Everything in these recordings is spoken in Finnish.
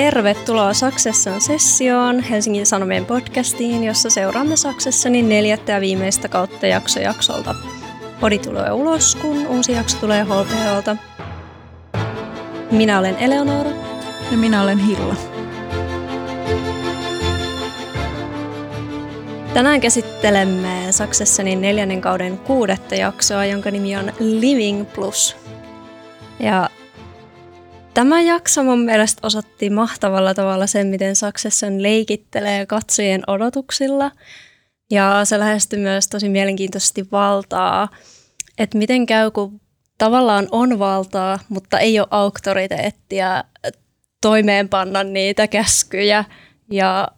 Tervetuloa Saksessan sessioon, Helsingin Sanomien podcastiin, jossa seuraamme Saksessanin neljättä ja viimeistä kautta jakso jaksolta. Podi tulee ulos, kun uusi jakso tulee HPOlta. Minä olen Eleonora. Ja minä olen Hilla. Tänään käsittelemme Saksessanin neljännen kauden kuudetta jaksoa, jonka nimi on Living Plus. Ja Tämä jakso mun mielestä osoitti mahtavalla tavalla sen, miten Succession leikittelee katsojien odotuksilla. Ja se lähestyi myös tosi mielenkiintoisesti valtaa, että miten käy, kun tavallaan on valtaa, mutta ei ole auktoriteettia toimeenpanna niitä käskyjä. Ja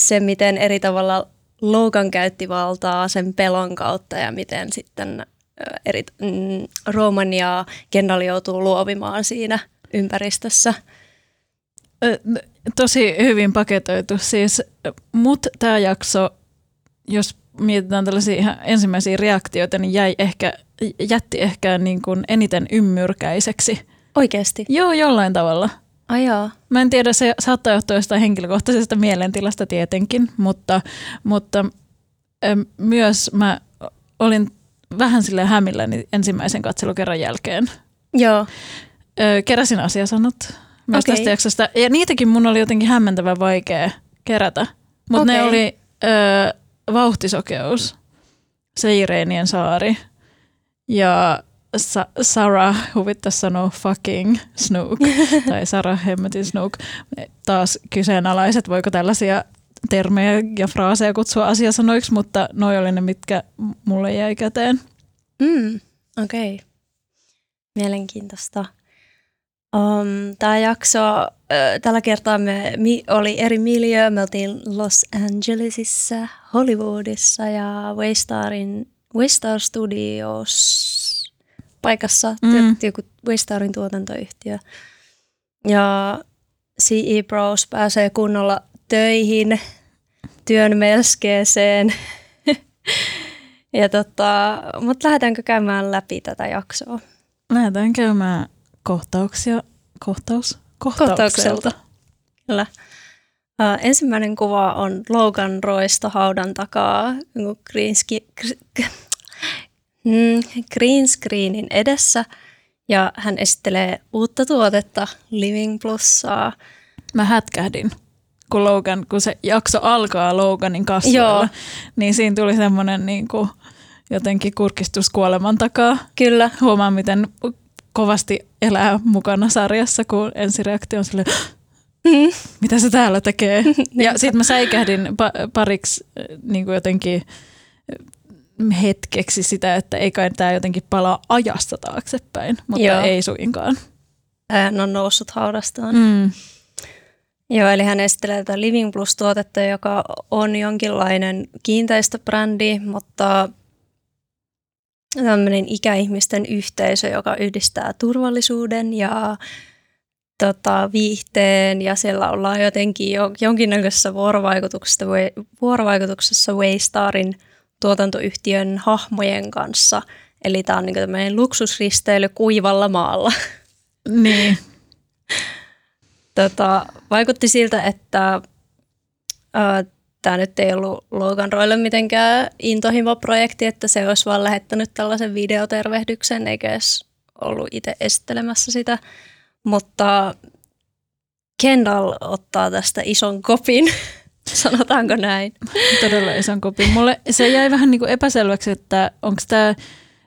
se, miten eri tavalla Logan käytti valtaa sen pelon kautta ja miten sitten eri, mm, Roman ja Kendall joutuu luovimaan siinä – ympäristössä. Tosi hyvin paketoitu. Siis, mut tämä jakso, jos mietitään tällaisia ihan ensimmäisiä reaktioita, niin jäi ehkä, jätti ehkä niin kuin eniten ymmyrkäiseksi. Oikeasti? Joo, jollain tavalla. Ajaa. Mä en tiedä, se saattaa johtua jostain henkilökohtaisesta mielentilasta tietenkin, mutta, mutta myös mä olin vähän sille hämilläni ensimmäisen katselukerran jälkeen. Joo ö, keräsin asiasanot myös okay. tästä jaksosta. Ja niitäkin mun oli jotenkin hämmentävän vaikea kerätä. Mutta okay. ne oli ö, Vauhtisokeus, Seireenien saari ja Sa- Sarah huvittaisi sanoa fucking Snook tai Sarah hemmetin Snook. Taas kyseenalaiset, voiko tällaisia termejä ja fraaseja kutsua asiasanoiksi, mutta noi oli ne, mitkä mulle jäi käteen. Mm, Okei. Okay. Mielenkiintoista. Um, Tämä jakso, uh, tällä kertaa me mi, oli eri miljö. Me oltiin Los Angelesissa, Hollywoodissa ja Waystarin, Waystar Studios paikassa, mm. joku Waystarin tuotantoyhtiö. Ja CE Bros pääsee kunnolla töihin, työn melskeeseen. ja tota, mutta lähdetäänkö käymään läpi tätä jaksoa? Lähdetään käymään kohtauksia, kohtaus, kohtaukselta. Kyllä. Uh, ensimmäinen kuva on Logan Roista haudan takaa green, ski, mm, green screenin edessä ja hän esittelee uutta tuotetta, Living Plussaa. Mä hätkähdin, kun, Logan, kun se jakso alkaa Loganin kasvoilla, niin siinä tuli semmoinen niin kuin, jotenkin kurkistus kuoleman takaa. Kyllä. Huomaan, miten kovasti elää mukana sarjassa, kun ensireaktio on silleen, mm. mitä se täällä tekee. ja sitten mä säikähdin pa- pariksi äh, niin kuin jotenkin äh, hetkeksi sitä, että ei kai tämä jotenkin palaa ajasta taaksepäin, mutta Joo. ei suinkaan. Hän on noussut haudastaan. Mm. Joo, eli hän esittelee tätä Living Plus-tuotetta, joka on jonkinlainen kiinteistöbrändi, mutta tämmöinen ikäihmisten yhteisö, joka yhdistää turvallisuuden ja tota, viihteen ja siellä ollaan jotenkin jo, jonkinnäköisessä vuorovaikutuksessa, vuorovaikutuksessa Waystarin tuotantoyhtiön hahmojen kanssa. Eli tämä on niin tämmöinen luksusristeily kuivalla maalla. Niin. tota, vaikutti siltä, että tämä nyt ei ollut Logan Roille mitenkään intohimo-projekti, että se olisi vaan lähettänyt tällaisen videotervehdyksen, eikä edes ollut itse esittelemässä sitä. Mutta Kendall ottaa tästä ison kopin, sanotaanko näin. Todella ison kopin. Mulle se jäi vähän niin kuin epäselväksi, että onko tämä,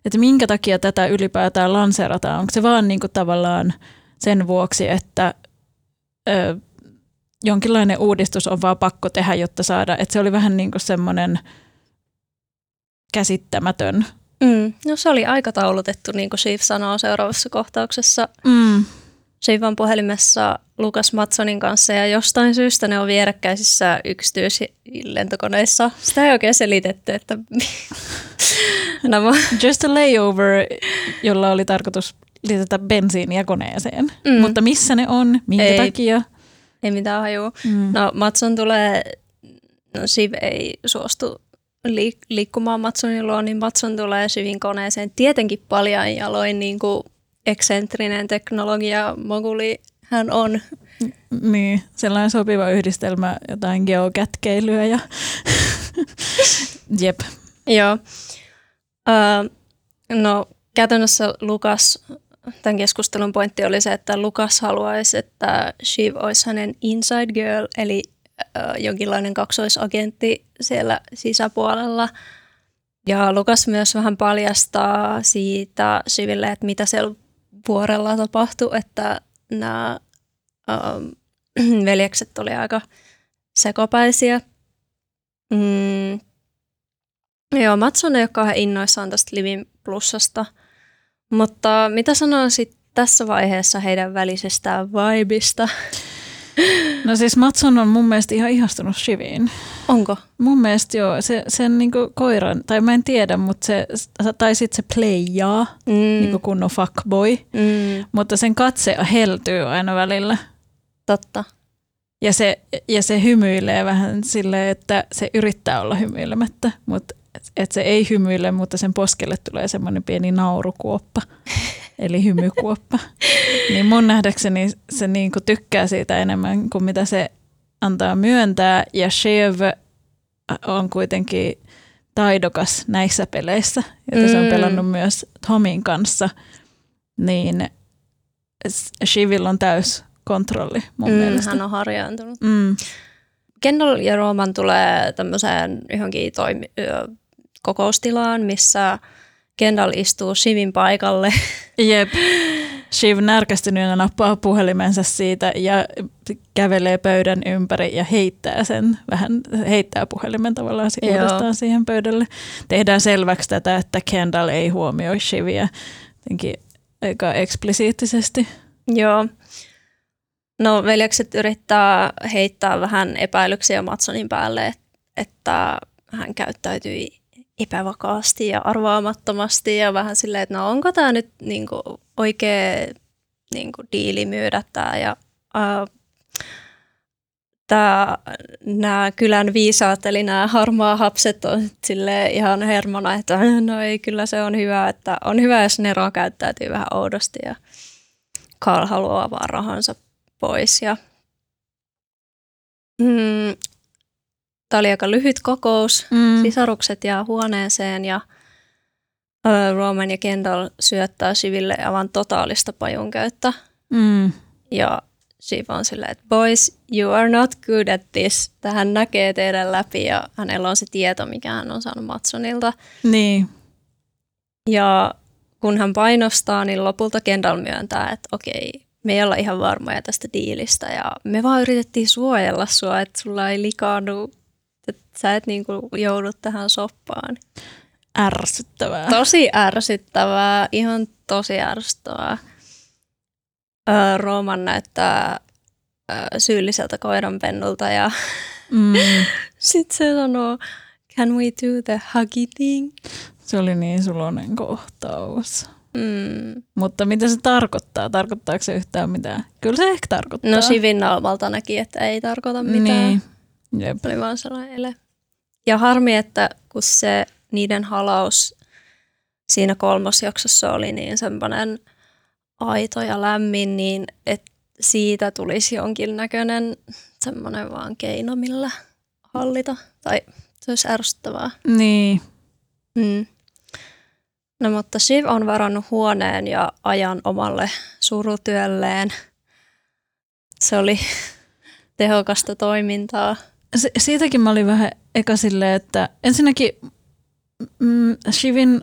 että minkä takia tätä ylipäätään lanseerataan. Onko se vaan niin kuin tavallaan sen vuoksi, että ö, jonkinlainen uudistus on vaan pakko tehdä, jotta saada, että se oli vähän niin kuin semmoinen käsittämätön. Mm. No se oli aikataulutettu, niin kuin Shiv sanoo seuraavassa kohtauksessa. Mm. Shiv on puhelimessa Lukas Matsonin kanssa ja jostain syystä ne on vierekkäisissä yksityislentokoneissa. Sitä ei oikein selitetty, että... no, Just a layover, jolla oli tarkoitus lisätä bensiiniä koneeseen. Mm. Mutta missä ne on, minkä ei. takia? Ei mitään hajua. Mm. No Matson tulee, no Siv ei suostu liik- liikkumaan Matsonin luo, niin Matson tulee Sivin koneeseen. Tietenkin paljon jaloin niin kuin eksentrinen teknologia moguli hän on. Niin, sellainen sopiva yhdistelmä, jotain geokätkeilyä ja jep. Joo. Uh, no käytännössä Lukas, tämän keskustelun pointti oli se, että Lukas haluaisi, että Shiv olisi hänen inside girl, eli jonkinlainen kaksoisagentti siellä sisäpuolella. Ja Lukas myös vähän paljastaa siitä Shiville, että mitä siellä vuorella tapahtui, että nämä um, veljekset oli aika sekopäisiä. Mm. Joo, Matson ei ole kauhean innoissaan tästä Livin plussasta. Mutta mitä sanoisit tässä vaiheessa heidän välisestä vibista? No siis Matson on mun mielestä ihan ihastunut Shiviin. Onko? Mun mielestä joo, se, sen niinku koiran, tai mä en tiedä, mutta se, tai sit se playjaa, mm. niinku kunnon fuckboy, mm. mutta sen katse heltyy aina välillä. Totta. Ja se, ja se hymyilee vähän silleen, että se yrittää olla hymyilemättä, mutta et se ei hymyile, mutta sen poskelle tulee semmoinen pieni naurukuoppa, eli hymykuoppa. niin mun nähdäkseni se niinku tykkää siitä enemmän kuin mitä se antaa myöntää, ja Shev on kuitenkin taidokas näissä peleissä, joita mm. se on mm. pelannut myös Tomin kanssa, niin Shivillä on täys kontrolli mun mm, mielestä. Hän on harjaantunut. Mm. Kendall ja Roman tulee tämmöiseen johonkin toimi, kokoustilaan, missä Kendall istuu Shivin paikalle. Jep. Shiv närkästyneenä nappaa puhelimensa siitä ja kävelee pöydän ympäri ja heittää sen, vähän heittää puhelimen tavallaan uudestaan siihen pöydälle. Tehdään selväksi tätä, että Kendall ei huomioi Shiviä jotenkin aika eksplisiittisesti. Joo. No veljekset yrittää heittää vähän epäilyksiä Matsonin päälle, että hän käyttäytyi epävakaasti ja arvaamattomasti ja vähän silleen, että no onko tämä nyt niinku oikea niinku diili myydä tämä ja tää, nämä kylän viisaat, eli nämä harmaa hapset on sille ihan hermona, että no ei, kyllä se on hyvä, että on hyvä, jos Nero käyttäytyy vähän oudosti ja Karl haluaa vaan rahansa pois. Ja, mm, Tämä oli aika lyhyt kokous. Mm. Sisarukset jää huoneeseen ja Roman ja Kendall syöttää Siville aivan totaalista pajunkäyttä. Mm. Ja Shiv on silleen, että boys, you are not good at this. Tähän näkee teidän läpi ja hänellä on se tieto, mikä hän on saanut Matsonilta. Niin. Ja kun hän painostaa, niin lopulta Kendall myöntää, että okei, me ei olla ihan varmoja tästä diilistä ja me vaan yritettiin suojella sua, että sulla ei likaannu, että sä et niin kuin joudu tähän soppaan. Ärsyttävää. Tosi ärsyttävää, ihan tosi ärsyttävää. Öö, Rooman näyttää öö, syylliseltä koiranpennulta ja mm. sitten se sanoo, can we do the huggy thing? Se oli niin sulonen kohtaus. Mm. Mutta mitä se tarkoittaa? Tarkoittaako se yhtään mitään? Kyllä se ehkä tarkoittaa. No Sivin naamalta näki, että ei tarkoita mitään. Niin. Jep. Oli vaan sellainen ele. Ja harmi, että kun se niiden halaus siinä kolmosjaksossa oli niin semmoinen aito ja lämmin, niin että siitä tulisi jonkinnäköinen semmoinen vaan keino, millä hallita. Tai se olisi ärsyttävää. Niin. Mm. No mutta Shiv on varannut huoneen ja ajan omalle surutyölleen. Se oli tehokasta toimintaa. Se, siitäkin mä olin vähän eka silleen, että ensinnäkin mm, Shivin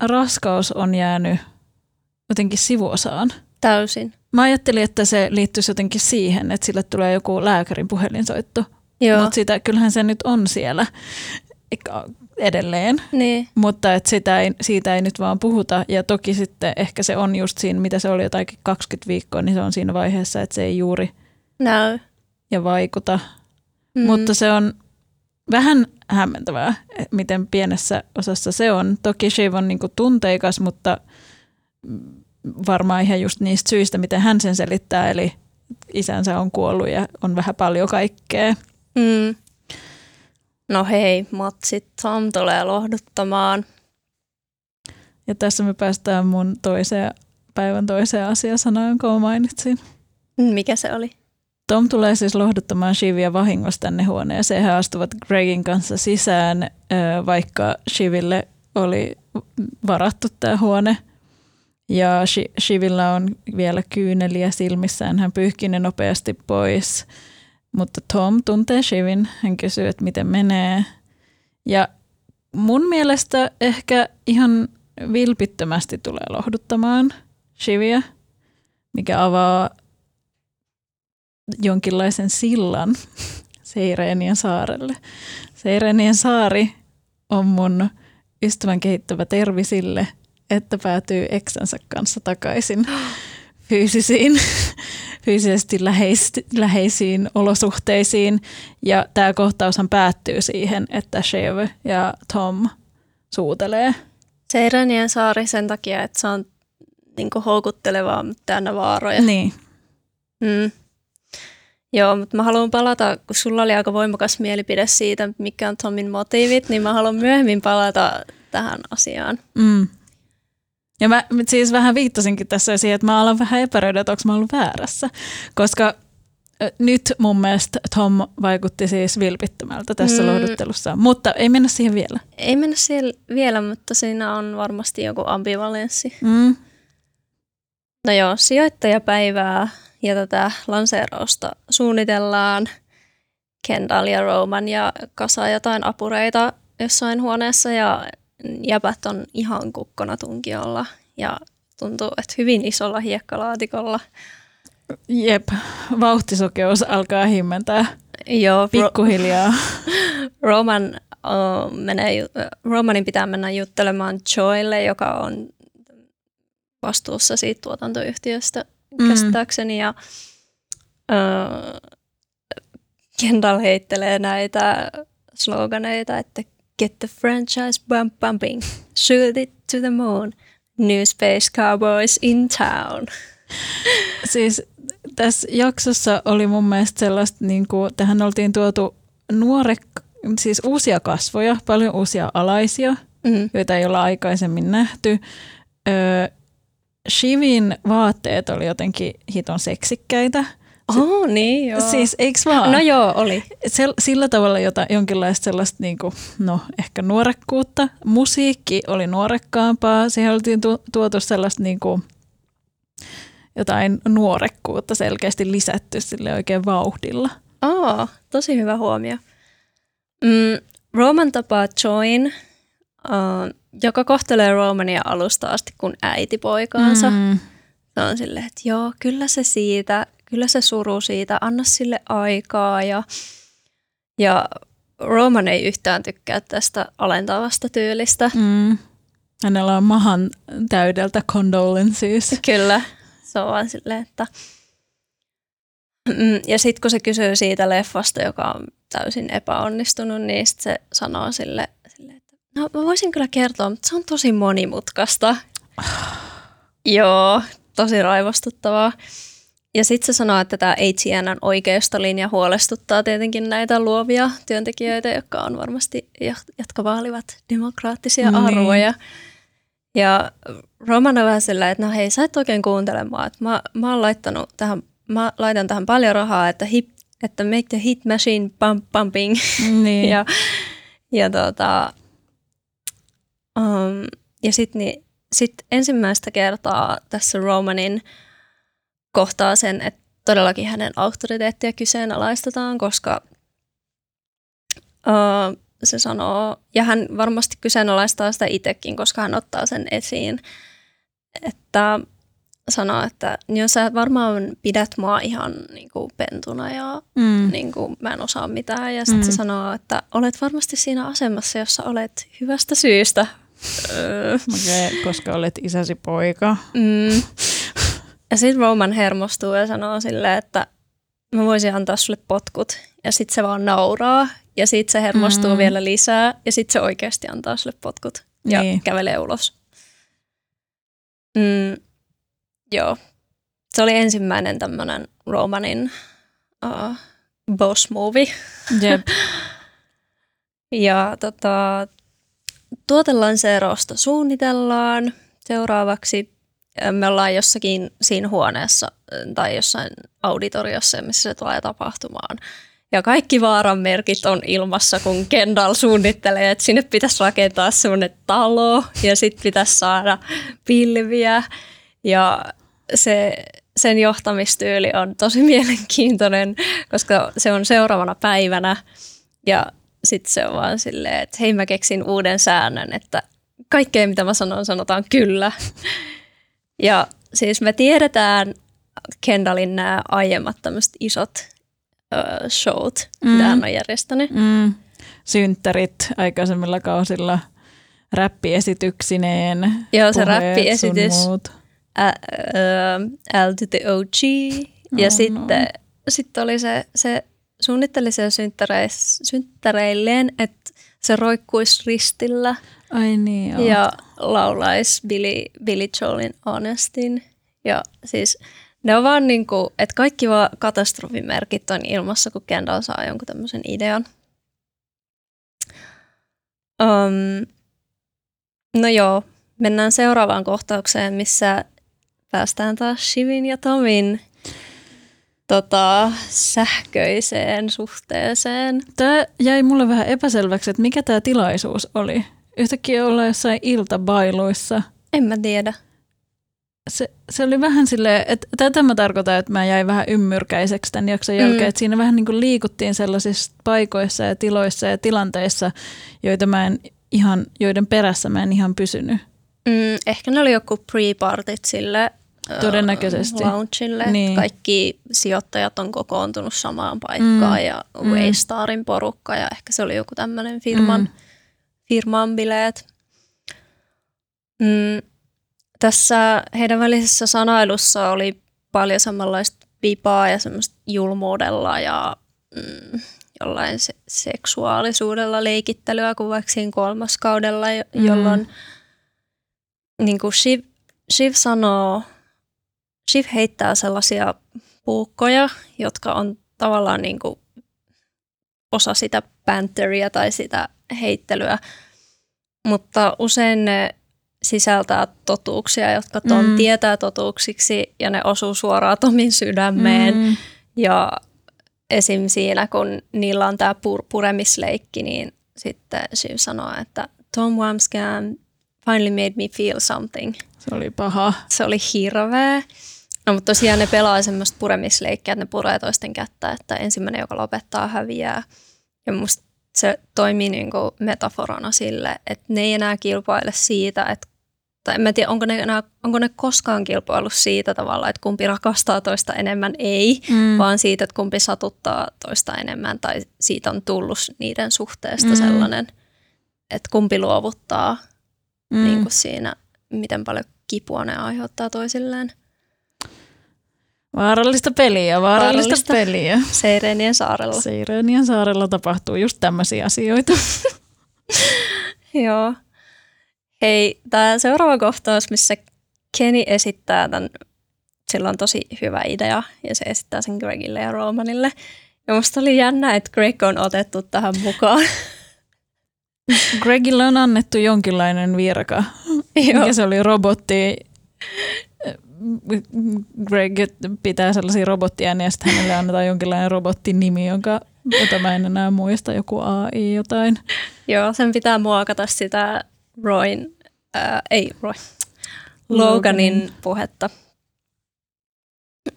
raskaus on jäänyt jotenkin sivuosaan. Täysin. Mä ajattelin, että se liittyisi jotenkin siihen, että sille tulee joku lääkärin puhelinsoitto. Mutta kyllähän se nyt on siellä edelleen, niin. mutta että sitä ei, siitä ei nyt vaan puhuta. Ja toki sitten ehkä se on just siinä, mitä se oli jotakin 20 viikkoa, niin se on siinä vaiheessa, että se ei juuri näy ja vaikuta. Mm. Mutta se on vähän hämmentävää, miten pienessä osassa se on. Toki Shiv on niinku tunteikas, mutta varmaan ihan just niistä syistä, miten hän sen selittää, eli isänsä on kuollut ja on vähän paljon kaikkea. Mm. No hei, Matsi Tom tulee lohduttamaan. Ja tässä me päästään mun toiseen, päivän toiseen asiasanaan, jonka mainitsin. Mikä se oli? Tom tulee siis lohduttamaan Shivia vahingossa tänne huoneeseen. He astuvat Gregin kanssa sisään, vaikka Shiville oli varattu tämä huone. Ja Shivillä on vielä kyyneliä silmissään. Hän pyyhkii ne nopeasti pois. Mutta Tom tuntee Shivin. Hän kysyy, että miten menee. Ja mun mielestä ehkä ihan vilpittömästi tulee lohduttamaan Shivia, mikä avaa jonkinlaisen sillan Seireenien saarelle. Seireenien saari on mun ystävän kehittävä tervi sille, että päätyy eksänsä kanssa takaisin fyysisiin, fyysisesti läheis, läheisiin olosuhteisiin. Ja tämä kohtaushan päättyy siihen, että Shev ja Tom suutelee. Seireenien saari sen takia, että se on niin houkuttelevaa, mutta täynnä vaaroja. Niin. Mm. Joo, mutta mä haluan palata, kun sulla oli aika voimakas mielipide siitä, mikä on Tomin motiivit, niin mä haluan myöhemmin palata tähän asiaan. Mm. Ja mä siis vähän viittasinkin tässä siihen, että mä alan vähän epäröidä, että onko mä ollut väärässä. Koska nyt mun mielestä Tom vaikutti siis vilpittömältä tässä mm. lohduttelussa, mutta ei mennä siihen vielä. Ei mennä siihen vielä, mutta siinä on varmasti joku ambivalenssi. Mm. No joo, sijoittajapäivää ja tätä lanseerausta suunnitellaan. Kendall ja Roman ja kasa jotain apureita jossain huoneessa ja jäbät on ihan kukkona tunkiolla ja tuntuu, että hyvin isolla hiekkalaatikolla. Jep, vauhtisokeus alkaa himmentää Joo, pikkuhiljaa. Roman, uh, menee, Romanin pitää mennä juttelemaan Joelle, joka on vastuussa siitä tuotantoyhtiöstä mm. käsittääkseni. Ja uh, Kendall heittelee näitä sloganeita, että get the franchise bump bumping, shoot it to the moon, new space cowboys in town. Siis tässä jaksossa oli mun mielestä sellaista, niin kuin, tähän oltiin tuotu nuore, siis uusia kasvoja, paljon uusia alaisia, mm. joita ei olla aikaisemmin nähty. Öö, Shivin vaatteet oli jotenkin hiton seksikkäitä. Oh, niin joo. Siis eikö vaan? No joo, oli. Sel, sillä tavalla jota, jonkinlaista sellaista, niin kuin, no ehkä nuorekkuutta. Musiikki oli nuorekkaampaa. Siihen oltiin tu, tuotu sellaista niin kuin, jotain nuorekkuutta selkeästi lisätty sille oikein vauhdilla. Oh, tosi hyvä huomio. Mm, Roman tapaa Join, uh, joka kohtelee Romania alusta asti kuin äitipoikaansa. Mm. Se on silleen, että joo, kyllä se siitä, kyllä se suru siitä, anna sille aikaa. Ja, ja Roman ei yhtään tykkää tästä alentavasta tyylistä. Mm. Hänellä on mahan täydeltä condolences. Kyllä, se on vaan silleen, että... Mm, ja sitten kun se kysyy siitä leffasta, joka on täysin epäonnistunut, niin sit se sanoo sille, sille että no mä voisin kyllä kertoa, mutta se on tosi monimutkaista. Joo, tosi raivostuttavaa. Ja sitten se sanoo, että tämä ATNn oikeistolinja huolestuttaa tietenkin näitä luovia työntekijöitä, jotka on varmasti, jotka vaalivat demokraattisia niin. arvoja. Ja Roman on vähän sillä, että no hei, sä et oikein kuuntelemaan, että mä, mä, oon laittanut tähän, mä laitan tähän paljon rahaa, että, hip, että make the hit machine pump, pumping. Niin. ja ja, tota, um, ja sitten niin, sit ensimmäistä kertaa tässä Romanin kohtaa sen, että todellakin hänen auktoriteettia kyseenalaistetaan, koska uh, se sanoo, ja hän varmasti kyseenalaistaa sitä itsekin, koska hän ottaa sen esiin, että sanoo, että niin sä varmaan pidät mua ihan niin kuin pentuna ja mm. niin kuin, mä en osaa mitään. Ja sitten mm. se sanoo, että olet varmasti siinä asemassa, jossa olet hyvästä syystä. okay, koska olet isäsi poika. Mm. Ja sitten Roman hermostuu ja sanoo silleen, että mä voisin antaa sulle potkut. Ja sitten se vaan nauraa ja sitten se hermostuu mm. vielä lisää ja sitten se oikeasti antaa sulle potkut ja niin. kävelee ulos. Mm, joo. Se oli ensimmäinen tämmöinen Romanin uh, boss movie. Jep. ja tota, tuotelanseerausta suunnitellaan. Seuraavaksi me ollaan jossakin siinä huoneessa tai jossain auditoriossa, missä se tulee tapahtumaan. Ja kaikki vaaran merkit on ilmassa, kun Kendall suunnittelee, että sinne pitäisi rakentaa semmoinen talo ja sitten pitäisi saada pilviä. Ja se, sen johtamistyyli on tosi mielenkiintoinen, koska se on seuraavana päivänä. Ja sitten se on vaan silleen, että hei mä keksin uuden säännön, että kaikkeen mitä mä sanon sanotaan kyllä. Ja siis me tiedetään Kendallin nämä aiemmat tämmöiset isot uh, showt, mm. mitä hän on järjestänyt. Mm. Synttärit aikaisemmilla kausilla, räppiesityksineen, Joo, se räppiesitys. L to the OG. Ja no, sitten no. sit oli se, se suunnitteli se synttäreilleen, että se roikkuisi ristillä. Ai niin, joo. Ja laulaisi Billy, Billy Joelin Honestin. Ja siis ne on vaan niin kuin, että kaikki vaan katastrofimerkit on ilmassa, kun Kendall saa jonkun tämmöisen idean. Um, no joo, mennään seuraavaan kohtaukseen, missä päästään taas Shivin ja Tomin tota, sähköiseen suhteeseen. Tämä jäi mulle vähän epäselväksi, että mikä tämä tilaisuus oli. Yhtäkkiä olla jossain iltabailuissa. En mä tiedä. Se, se oli vähän silleen, että tätä mä tarkoitan, että mä jäin vähän ymmyrkäiseksi tämän jakson mm. jälkeen, että siinä vähän niin kuin liikuttiin sellaisissa paikoissa ja tiloissa ja tilanteissa, joita mä en ihan, joiden perässä mä en ihan pysynyt. Mm, ehkä ne oli joku pre-partit sille Todennäköisesti. launchille. Niin. Kaikki sijoittajat on kokoontunut samaan paikkaan mm. ja mm. Waystarin porukka ja ehkä se oli joku tämmöinen firman, mm. Firman bileet. Mm. Tässä heidän välisessä sanailussa oli paljon samanlaista pipaa ja semmoista julmuudella ja mm, jollain se- seksuaalisuudella leikittelyä kuin vaikka siinä kolmaskaudella, jolloin mm. niin kuin Shiv, Shiv sanoo Shiv heittää sellaisia puukkoja, jotka on tavallaan niin kuin osa sitä banteria tai sitä heittelyä, mutta usein ne sisältää totuuksia, jotka Tom mm. tietää totuuksiksi ja ne osuu suoraan Tomin sydämeen. Mm. Ja esim. siinä, kun niillä on tämä pur- puremisleikki, niin sitten Shiv sanoo, että Tom Wamscan finally made me feel something. Se oli paha. Se oli hirveä. No mutta tosiaan ne pelaa semmoista puremisleikkiä, että ne puree toisten kättä, että ensimmäinen, joka lopettaa, häviää. Ja musta se toimii niin kuin metaforana sille, että ne ei enää kilpaile siitä, että tai en mä tiedä, onko ne, enää, onko ne koskaan kilpailu siitä tavalla, että kumpi rakastaa toista enemmän, ei, mm. vaan siitä, että kumpi satuttaa toista enemmän tai siitä on tullut niiden suhteesta mm. sellainen, että kumpi luovuttaa mm. niin kuin siinä, miten paljon kipua ne aiheuttaa toisilleen. Vaarallista peliä, vaarallista, vaarallista peliä. Seireenien saarella. Seireenien saarella tapahtuu just tämmöisiä asioita. Joo. Hei, tämä seuraava kohtaus, missä Kenny esittää tämän, sillä on tosi hyvä idea ja se esittää sen Gregille ja Romanille. Ja musta oli jännä, että Greg on otettu tähän mukaan. Gregille on annettu jonkinlainen virka. Joo. Ja se oli robotti Greg pitää sellaisia robottiääniä ja sitten hänelle annetaan jonkinlainen robottinimi, jonka, jota mä en enää muista, joku AI jotain. Joo, sen pitää muokata sitä Roin, äh, ei Roy, Loganin, Loganin puhetta.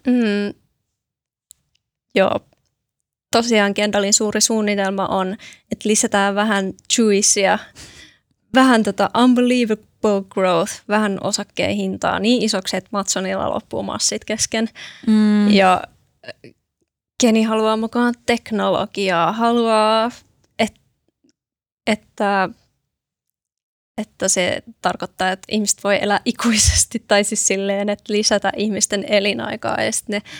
Mm, joo, tosiaan Kendallin suuri suunnitelma on, että lisätään vähän juicea, vähän tota unbelievable book growth, vähän osakkeen hintaa niin isoksi, että Matsonilla loppuu massit kesken. Mm. Ja Keni haluaa mukaan teknologiaa, haluaa, et, että, että se tarkoittaa, että ihmiset voi elää ikuisesti tai siis silleen, että lisätä ihmisten elinaikaa ja sitten ne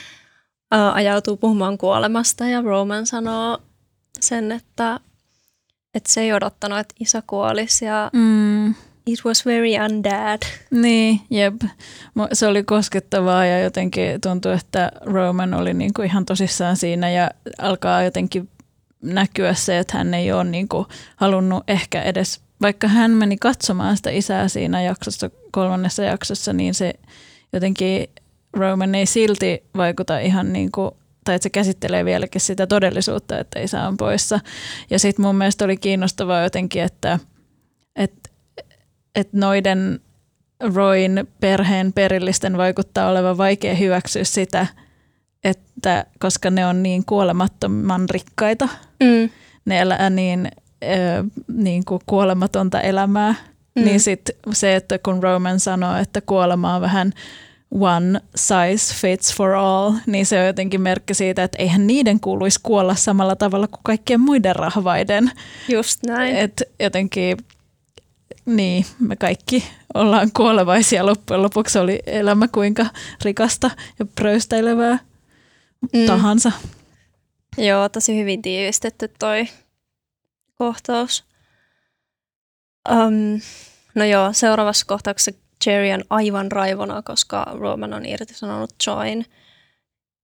ää, ajautuu puhumaan kuolemasta ja Roman sanoo sen, että, että se ei odottanut, että isä kuolisi ja mm It was very undad. Niin, jep. Se oli koskettavaa ja jotenkin tuntui, että Roman oli niinku ihan tosissaan siinä ja alkaa jotenkin näkyä se, että hän ei ole niinku halunnut ehkä edes vaikka hän meni katsomaan sitä isää siinä jaksossa, kolmannessa jaksossa, niin se jotenkin Roman ei silti vaikuta ihan niin kuin, tai että se käsittelee vieläkin sitä todellisuutta, että isä on poissa. Ja sitten mun mielestä oli kiinnostavaa jotenkin, että, että, että noiden Roin perheen perillisten vaikuttaa olevan vaikea hyväksyä sitä, että koska ne on niin kuolemattoman rikkaita, mm. ne elää niin, äh, niin kuin kuolematonta elämää, mm. niin sit se, että kun Roman sanoo, että kuolema on vähän one size fits for all, niin se on jotenkin merkki siitä, että eihän niiden kuuluisi kuolla samalla tavalla kuin kaikkien muiden rahvaiden. Just näin. Et jotenkin, niin, me kaikki ollaan kuolevaisia loppujen lopuksi. Oli elämä kuinka rikasta ja pröystäilevää mm. tahansa. Joo, tosi hyvin tiivistetty toi kohtaus. Um, no joo, seuraavassa kohtauksessa Jerry on aivan raivona, koska Roman on irtisanonut Join.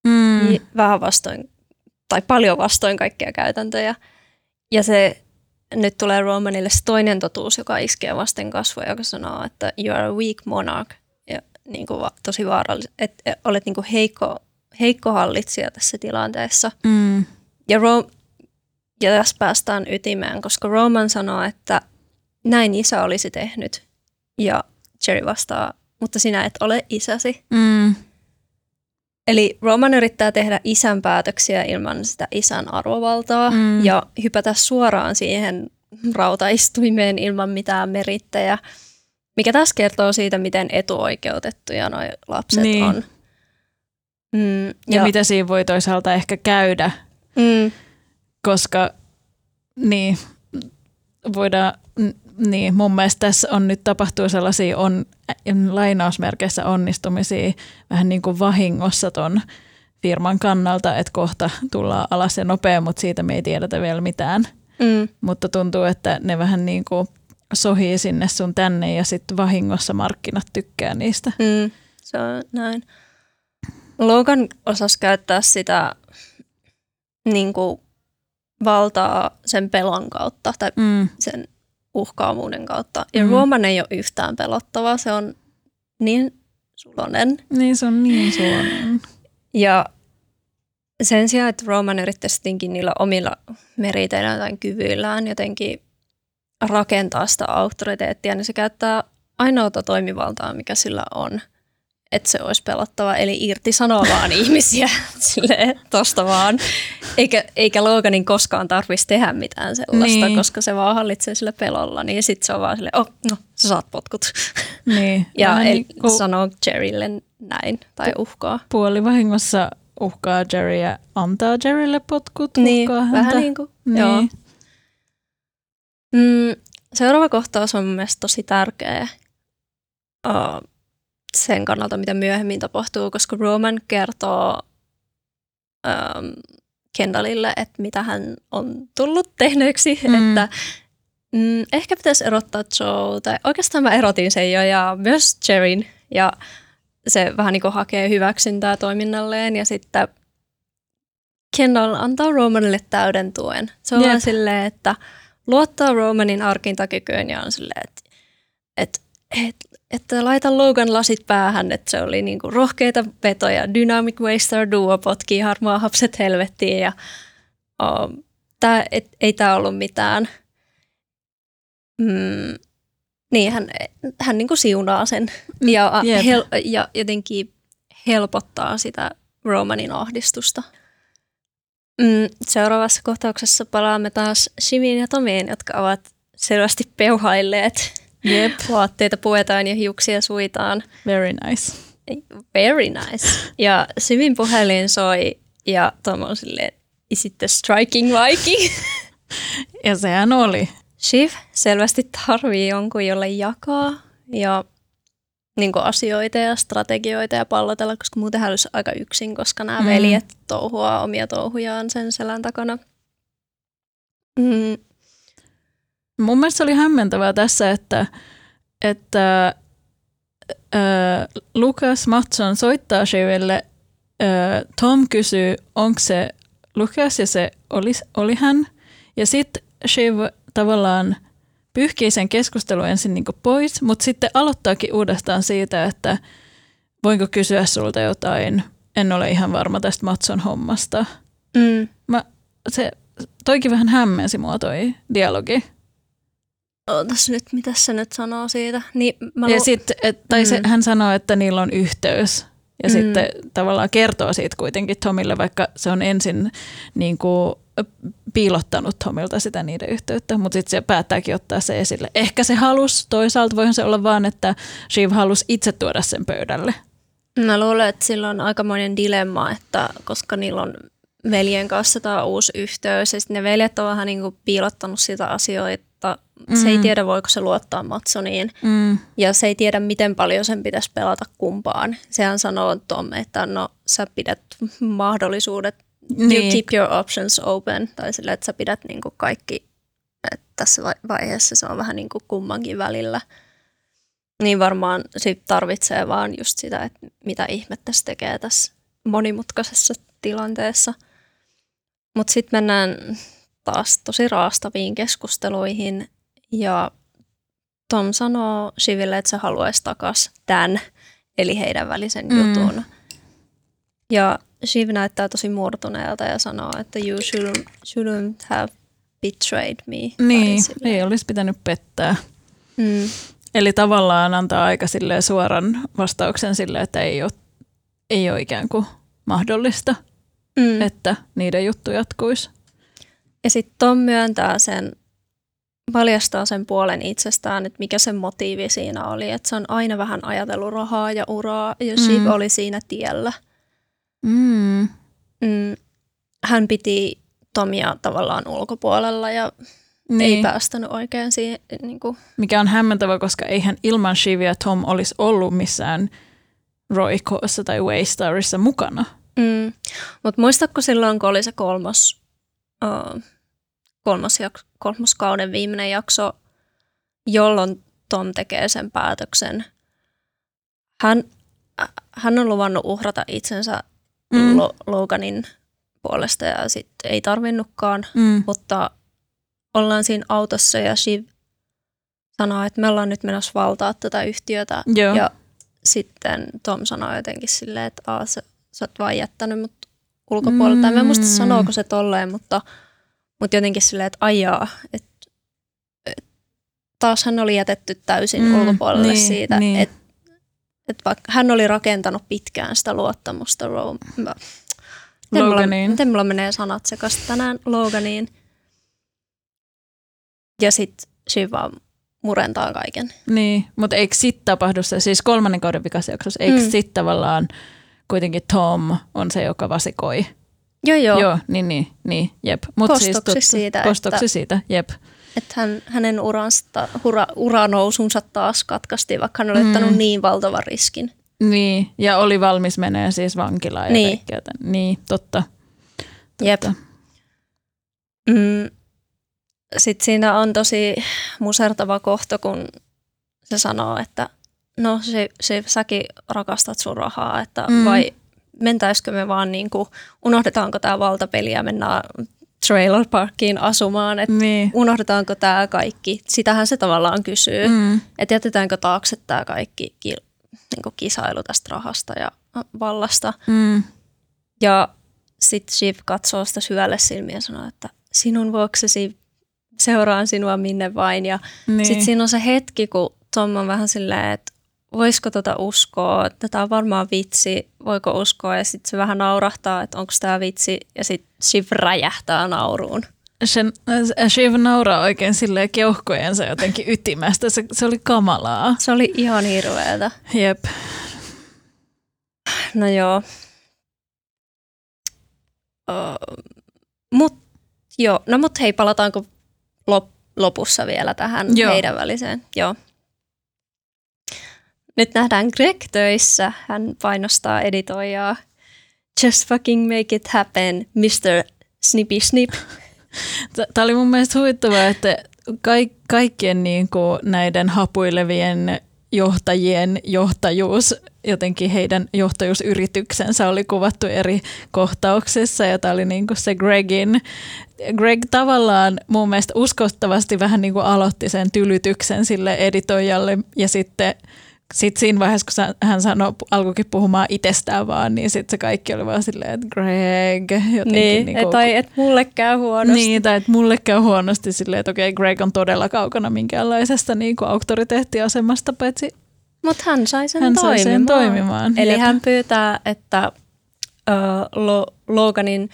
Mm. Vähän vastoin, tai paljon vastoin kaikkia käytäntöjä. Ja se nyt tulee Romanille toinen totuus, joka iskee vasten kasvoja, joka sanoo, että you are a weak monarch. Ja niin kuin tosi vaarallinen, että olet niin kuin heikko, heikko hallitsija tässä tilanteessa. Mm. Ja, Ro- ja tässä päästään ytimeen, koska Roman sanoo, että näin isä olisi tehnyt. Ja Jerry vastaa, mutta sinä et ole isäsi. Mm. Eli Roman yrittää tehdä isän päätöksiä ilman sitä isän arvovaltaa mm. ja hypätä suoraan siihen rautaistuimeen ilman mitään merittejä, mikä taas kertoo siitä, miten etuoikeutettuja nuo lapset niin. on. Mm, ja, ja mitä siinä voi toisaalta ehkä käydä, mm. koska niin, voidaan niin, mun mielestä tässä on nyt tapahtuu sellaisia on, lainausmerkeissä onnistumisia vähän niin kuin vahingossa ton firman kannalta, että kohta tullaan alas ja nopea, mutta siitä me ei tiedetä vielä mitään. Mm. Mutta tuntuu, että ne vähän niin kuin sohii sinne sun tänne ja sitten vahingossa markkinat tykkää niistä. Mm, se on näin. Logan osasi käyttää sitä niin kuin valtaa sen pelon kautta tai mm. sen uhkaavuuden kautta. Ja mm. Roman ei ole yhtään pelottava, se on niin sulonen. Niin, se on niin sulonen. Ja sen sijaan, että Roman yrittäisi niillä omilla meriteillä tai kyvyillään jotenkin rakentaa sitä auktoriteettia, niin se käyttää ainoata toimivaltaa, mikä sillä on – että se olisi pelottava, eli irti sanoa vaan ihmisiä silleen, tosta vaan. Eikä, eikä Loganin koskaan tarvitsisi tehdä mitään sellaista, niin. koska se vaan hallitsee sillä pelolla, niin sitten se on vaan silleen, oh, no, sä saat potkut. Niin. ja niin kun... sanoo Jerrylle näin, tai uhkaa. Puoli vahingossa uhkaa Jerry ja antaa Jerrylle potkut, niin, uhkaa häntä. vähän niin kuin, niin. joo. Mm, seuraava kohtaus on mielestäni tosi tärkeä. Uh, sen kannalta, mitä myöhemmin tapahtuu, koska Roman kertoo ähm, Kendallille, että mitä hän on tullut tehneeksi, mm. että mm, ehkä pitäisi erottaa Joe, tai oikeastaan mä erotin sen jo, ja myös Jerin, ja se vähän niin kuin hakee hyväksyntää toiminnalleen, ja sitten Kendall antaa Romanille täyden tuen. Se on yep. silleen, että luottaa Romanin arkintakykyyn ja on silleen, että, että, että että laita Logan lasit päähän, että se oli niinku rohkeita vetoja. Dynamic Waster Duo potkii harmaa hapset helvettiin ja oh, tää, et, ei tämä ollut mitään. Mm, niin, hän, hän niinku siunaa sen mm, ja, yep. hel, ja jotenkin helpottaa sitä Romanin ahdistusta. Mm, seuraavassa kohtauksessa palaamme taas Shivin ja Tomiin, jotka ovat selvästi peuhailleet Jep. Vaatteita puetaan ja hiuksia suitaan. Very nice. Very nice. Ja Sivin puhelin soi ja Tom on silleen, is it the striking Viking? ja sehän oli. Shiv selvästi tarvii jonkun, jolle jakaa ja niin asioita ja strategioita ja pallotella, koska muuten hän olisi aika yksin, koska nämä mm. veljet touhuaa omia touhujaan sen selän takana. Mm, Mun mielestä oli hämmentävää tässä, että, että äh, Lukas Matson soittaa Shiville. Äh, Tom kysyy, onko se Lukas ja se oli, oli hän. Ja sitten Shiv tavallaan pyyhkii sen keskustelun ensin niin pois, mutta sitten aloittaakin uudestaan siitä, että voinko kysyä sulta jotain, en ole ihan varma tästä Matson hommasta. Mm. Mä, se toikin vähän hämmensi mua toi dialogi. Ootas nyt, mitä se nyt sanoo siitä. Niin, mä ja lu- sit, et, tai se, Mm. hän sanoo, että niillä on yhteys. Ja Mm. sitten tavallaan kertoo siitä kuitenkin Tomille, vaikka se on ensin niin kuin, piilottanut Tomilta sitä niiden yhteyttä, mutta sitten se päättääkin ottaa se esille. Ehkä se halusi, toisaalta voihan se olla vaan, että Shiv halusi itse tuoda sen pöydälle. Mä luulen, että sillä on aikamoinen dilemma, että koska niillä on veljen kanssa tämä uusi yhteys, ja sitten ne veljet on vähän niin kuin piilottanut sitä asioita. Se ei Mm. tiedä, voiko se luottaa Matsoniin, Mm. ja se ei tiedä, miten paljon sen pitäisi pelata kumpaan. Sehän sanoo Tom, että no sä pidät mahdollisuudet, you Niin. keep your options open, tai sille, että sä pidät niin kuin kaikki, että tässä vai- vaiheessa se on vähän niin kuin kummankin välillä. Niin varmaan sit tarvitsee vaan just sitä, että mitä ihmettä se tekee tässä monimutkaisessa tilanteessa. Mutta sitten mennään taas tosi raastaviin keskusteluihin ja Tom sanoo Shiville, että se haluaisi takas tämän, eli heidän välisen Mm. jutun. Ja Shiv näyttää tosi murtuneelta ja sanoo, että you shouldn't, shouldn't have betrayed me. Niin, ei olisi pitänyt pettää. Mm. Eli tavallaan antaa aika suoran vastauksen sille, että ei ole, ei ole ikään kuin mahdollista, Mm. että niiden juttu jatkuisi. Ja sitten Tom myöntää sen, paljastaa sen puolen itsestään, että mikä sen motiivi siinä oli. Että se on aina vähän ajatellut rahaa ja uraa, ja Shiv Mm. oli siinä tiellä. Mm. Mm. Hän piti Tomia tavallaan ulkopuolella ja Niin. ei päästänyt oikein siihen. Niin kuin, Mikä on hämmentävä, koska eihän ilman Shivia Tom olisi ollut missään Roikossa tai Waystarissa mukana. mm. Mutta muistatko silloin, kun oli se kolmas, uh, kolmas, kolmoskauden viimeinen jakso, jolloin Tom tekee sen päätöksen. Hän, hän on luvannut uhrata itsensä Mm. Loganin puolesta ja sitten ei tarvinnutkaan, Mm. mutta ollaan siinä autossa ja Shiv sanoo, että me ollaan nyt menossa valtaa tätä yhtiötä Joo. ja sitten Tom sanoo jotenkin silleen, että Aa, sä, sä oot vaan jättänyt mut ulkopuolelle. Tai mä en muista Mm. sanooko se tolleen, mutta, mutta jotenkin silleen, että ajaa, että et, taas hän oli jätetty täysin Mm, mm, ulkopuolelle niin, siitä, niin. että et vaikka hän oli rakentanut pitkään sitä luottamusta Ro- mä- Miten mulla, Loganiin. miten mulla menee sanat sekaisin tänään Loganiin. Ja sitten Shiv vaan murentaa kaiken. Niin, mutta eikö sit tapahdu se, siis kolmannen kauden vikasjaksossa, eikö mm. Mm. sit tavallaan kuitenkin Tom on se, joka vasikoi? Joo, joo. Joo niin, niin, niin, jep. Mut Kostoksi totta- siitä, Kostoksi että- siitä, jep. Että hän, hänen uransta, ura, uranousunsa taas katkaistiin, vaikka hän oli Mm. ottanut niin valtavan riskin. Niin, ja oli valmis menee siis vankilaan ja Niin. kaikkea. tän- Niin, totta. Jep. totta. Mm. Sitten siinä on tosi musertava kohta, kun se sanoo, että no se, se, säkin rakastat sun rahaa, että Mm. vai mentäisikö me vaan niin kuin, unohdetaanko tämä valtapeli ja mennään trailer parkkiin asumaan, että Niin. unohdetaanko tämä kaikki. Sitähän se tavallaan kysyy, mm. Mm. että jätetäänkö taakse tämä kaikki ki, niin kuin kisailu tästä rahasta ja vallasta. Mm. Ja sitten Shiv katsoo sitä syvälle silmiä ja sanoo, että sinun vuoksesi seuraan sinua minne vain. Ja Niin. sitten siinä on se hetki, kun Tom on vähän silleen, että voisiko tota uskoa, että tämä on varmaan vitsi, voiko uskoa. Ja sitten se vähän naurahtaa, että onko tämä vitsi. Ja sitten Shiv räjähtää nauruun. Sen, äh, Shiv nauraa oikein silleen keuhkojensa jotenkin ytimästä. Se, se oli kamalaa. Se oli ihan hirveetä. Jep. No joo. Uh, mut, joo. No mut hei, palataanko lop, lopussa vielä tähän Joo. heidän väliseen? Joo. Nyt nähdään Greg töissä. Hän painostaa editoijaa. Just fucking make it happen, Mr. Snippy Snip. Tämä oli mun mielestä huvittavaa, että kaik, kaikkien niin kuin näiden hapuilevien johtajien johtajuus, jotenkin heidän johtajuusyrityksensä oli kuvattu eri kohtauksissa ja tämä oli niin kuin se Gregin. Greg tavallaan mun mielestä uskottavasti vähän niin kuin aloitti sen tylytyksen sille editoijalle ja sitten sitten siinä vaiheessa, kun hän sanoi, alkoikin puhumaan itsestään vaan, niin sitten se kaikki oli vaan silleen, että Greg. Jotenkin niin, niin kuin, tai että mulle käy huonosti. Niin, tai että mulle käy huonosti silleen, että okei, Greg on todella kaukana minkäänlaisesta niin kuin auktoriteettiasemasta, paitsi mutta hän sai sen hän toimimaan. Sai sen toimimaan. Eli Jep. hän pyytää, että uh, Loganin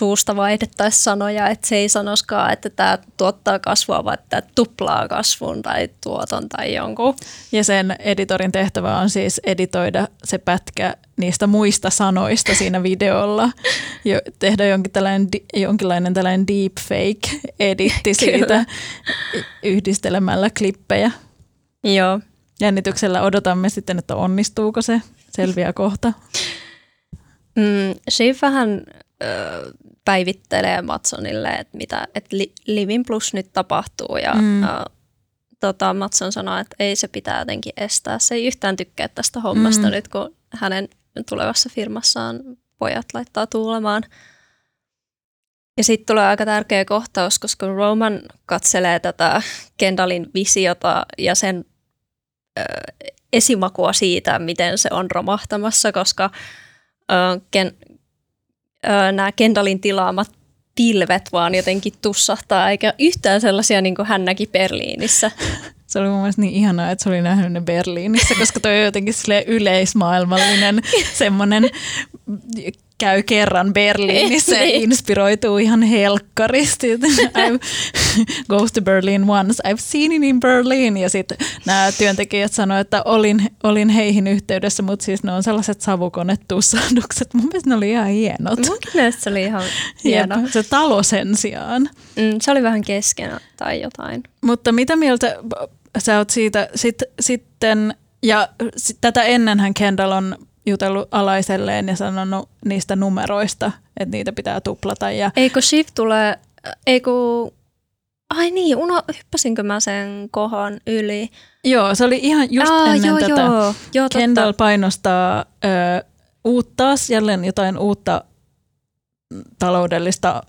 suusta vaihdettaisiin sanoja, että se ei sanoskaan, että tämä tuottaa kasvua, vaan että tämä tuplaa kasvun tai tuoton tai jonkun. Ja sen editorin tehtävä on siis editoida se pätkä niistä muista sanoista siinä videolla ja tehdä jonkin tällainen, jonkinlainen tällainen deepfake-editti siitä yhdistelemällä klippejä. Joo. Jännityksellä odotamme sitten, että onnistuuko se. Selviää kohta. Mm, Shiv vähän päivittelee Matsonille, että mitä että Livin Plus nyt tapahtuu ja mm. ä, tota, Matson sanoo, että ei se pitää jotenkin estää. Se ei yhtään tykkää tästä hommasta mm. nyt, kun hänen tulevassa firmassaan pojat laittaa tuulemaan. Ja sitten tulee aika tärkeä kohtaus, koska Roman katselee tätä Kendallin visiota ja sen ö, esimakua siitä, miten se on romahtamassa, koska ö, Ken, nämä Kendallin tilaamat pilvet vaan jotenkin tussahtaa, eikä yhtään sellaisia niin kuin hän näki Berliinissä. Se oli mun mielestä niin ihanaa, että se oli nähnyt ne Berliinissä, koska toi on jotenkin yleismaailmallinen semmoinen käy kerran Berliinissä ja niin. inspiroituu ihan helkkaristi. I've, goes to Berlin once, I've seen it in Berlin. Ja sitten nämä työntekijät sanoivat, että olin, olin heihin yhteydessä, mutta siis ne on sellaiset savukonetussahdukset. Mun mielestä ne oli ihan hienot. Mun mielestä se oli ihan hieno. Jep, se talo sen sijaan. Mm, se oli vähän kesken tai jotain. Mutta mitä mieltä sä oot siitä sit, sitten, ja sit, tätä ennenhän Kendall on jutellut alaiselleen ja sanonut niistä numeroista, että niitä pitää tuplata. Ja... Eikö Shift tulee, eikö... Ai niin, uno, hyppäsinkö mä sen kohan yli? Joo, se oli ihan just Aa, ennen joo, tätä. Joo, joo, Kendall totta. painostaa ö, uutta, jälleen jotain uutta taloudellista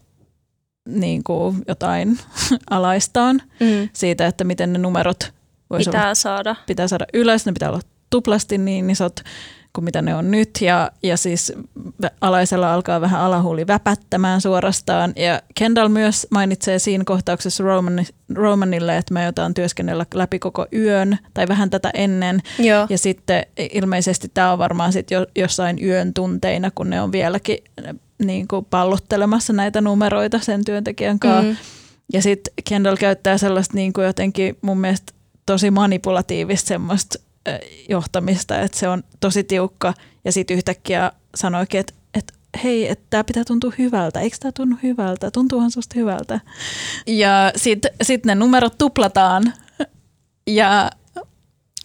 niin kuin jotain alaistaan mm. siitä, että miten ne numerot pitää olla, saada. pitää saada ylös, ne pitää olla tuplasti niin isot kuin mitä ne on nyt. Ja, ja siis alaisella alkaa vähän alahuuli väpättämään suorastaan. Ja Kendall myös mainitsee siinä kohtauksessa Roman, Romanille, että me jotain työskennellä läpi koko yön tai vähän tätä ennen. Joo. Ja sitten ilmeisesti tämä on varmaan sitten jo, jossain yön tunteina, kun ne on vieläkin niin kuin pallottelemassa näitä numeroita sen työntekijän kanssa. Mm. Ja sitten Kendall käyttää sellaista niin kuin jotenkin mun mielestä tosi manipulatiivista semmoista johtamista, että se on tosi tiukka ja sitten yhtäkkiä sanoikin, että, että hei, että tämä pitää tuntua hyvältä, eikö tämä tunnu hyvältä, tuntuuhan susta hyvältä. Ja sitten sit ne numerot tuplataan ja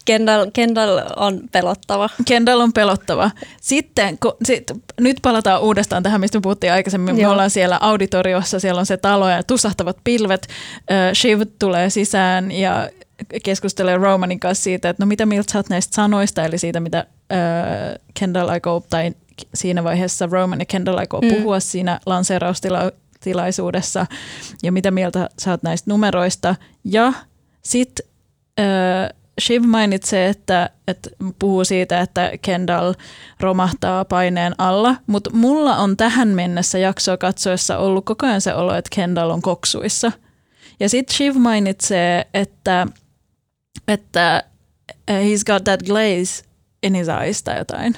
Kendall, Kendall on pelottava. Kendall on pelottava. Sitten, kun, sit, nyt palataan uudestaan tähän, mistä me puhuttiin aikaisemmin. Joo. Me ollaan siellä auditoriossa, siellä on se talo ja tussahtavat pilvet. Uh, Shiv tulee sisään ja keskustelee Romanin kanssa siitä, että no mitä mieltä sä oot näistä sanoista, eli siitä mitä äh, Kendall aikoo, tai siinä vaiheessa Roman ja Kendall aikoo mm. puhua siinä lanseeraustilaisuudessa, ja mitä mieltä sä oot näistä numeroista. Ja sitten äh, Shiv mainitsee, että, että puhuu siitä, että Kendall romahtaa paineen alla, mutta mulla on tähän mennessä jaksoa katsoessa ollut koko ajan se olo, että Kendall on koksuissa. Ja sitten Shiv mainitsee, että että uh, he's got that glaze in his eyes tai jotain.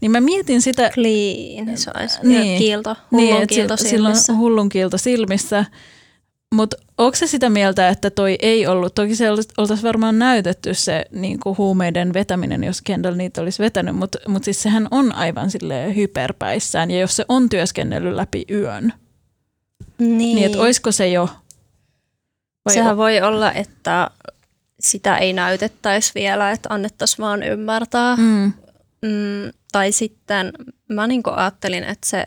Niin mä mietin sitä... Clean his eyes. Niin, kiilto, hullun niin, kiilto silmissä. Silloin hullun kiilto silmissä. Mutta onko se sitä mieltä, että toi ei ollut, toki se oltaisiin varmaan näytetty se niin kuin huumeiden vetäminen, jos Kendall niitä olisi vetänyt, mutta mut siis sehän on aivan sille hyperpäissään, ja jos se on työskennellyt läpi yön, niin, niin että olisiko se jo... Vai Sehän o- voi olla, että sitä ei näytettäisi vielä, että annettaisiin vaan ymmärtää. Mm. Mm, tai sitten mä niin ajattelin, että se,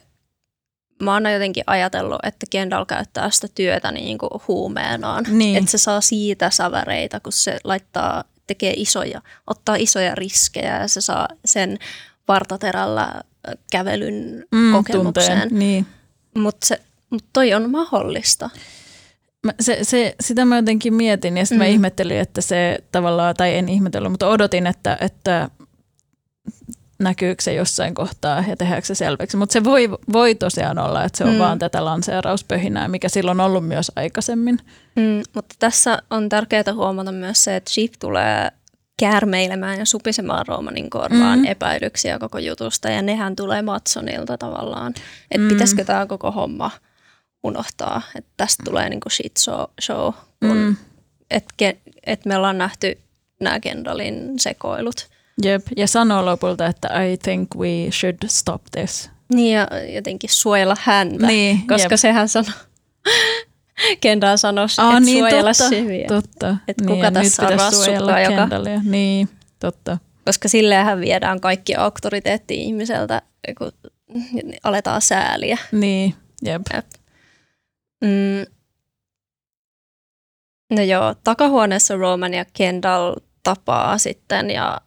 mä oon jotenkin ajatellut, että Kendall käyttää sitä työtä niin kuin huumeenaan. Niin. Että se saa siitä säväreitä, kun se laittaa tekee isoja, ottaa isoja riskejä ja se saa sen vartaterällä kävelyn mm, kokemukseen. Tunteen, niin. Mutta mut toi on mahdollista. Mä, se, se, sitä mä jotenkin mietin ja sitten mm. mä ihmettelin, että se tavallaan, tai en ihmetellyt, mutta odotin, että, että näkyykö se jossain kohtaa ja tehdäänkö se selväksi. Mutta se voi, voi tosiaan olla, että se on mm. vaan tätä lanseerauspöhinää, mikä silloin on ollut myös aikaisemmin. Mm, mutta tässä on tärkeää huomata myös se, että Jeep tulee käärmeilemään ja supisemaan Roomanin korvaan mm. epäilyksiä koko jutusta ja nehän tulee Matsonilta tavallaan. Että mm. pitäisikö tämä koko homma unohtaa, että tästä tulee niinku shit show, show kun mm. että et me ollaan nähty nämä Kendallin sekoilut. Jep, ja sanoo lopulta, että I think we should stop this. Niin ja jotenkin suojella häntä, niin, koska jep. sehän sanoo, Kendall sanoi, että niin, suojella totta, Siviä. Totta. Että kuka niin, tässä on rassukka, joka... Niin, totta. Koska silleenhän viedään kaikki auktoriteetti ihmiseltä, kun aletaan sääliä. Niin, jep. jep. Mm. No joo, takahuoneessa Roman ja Kendall tapaa sitten ja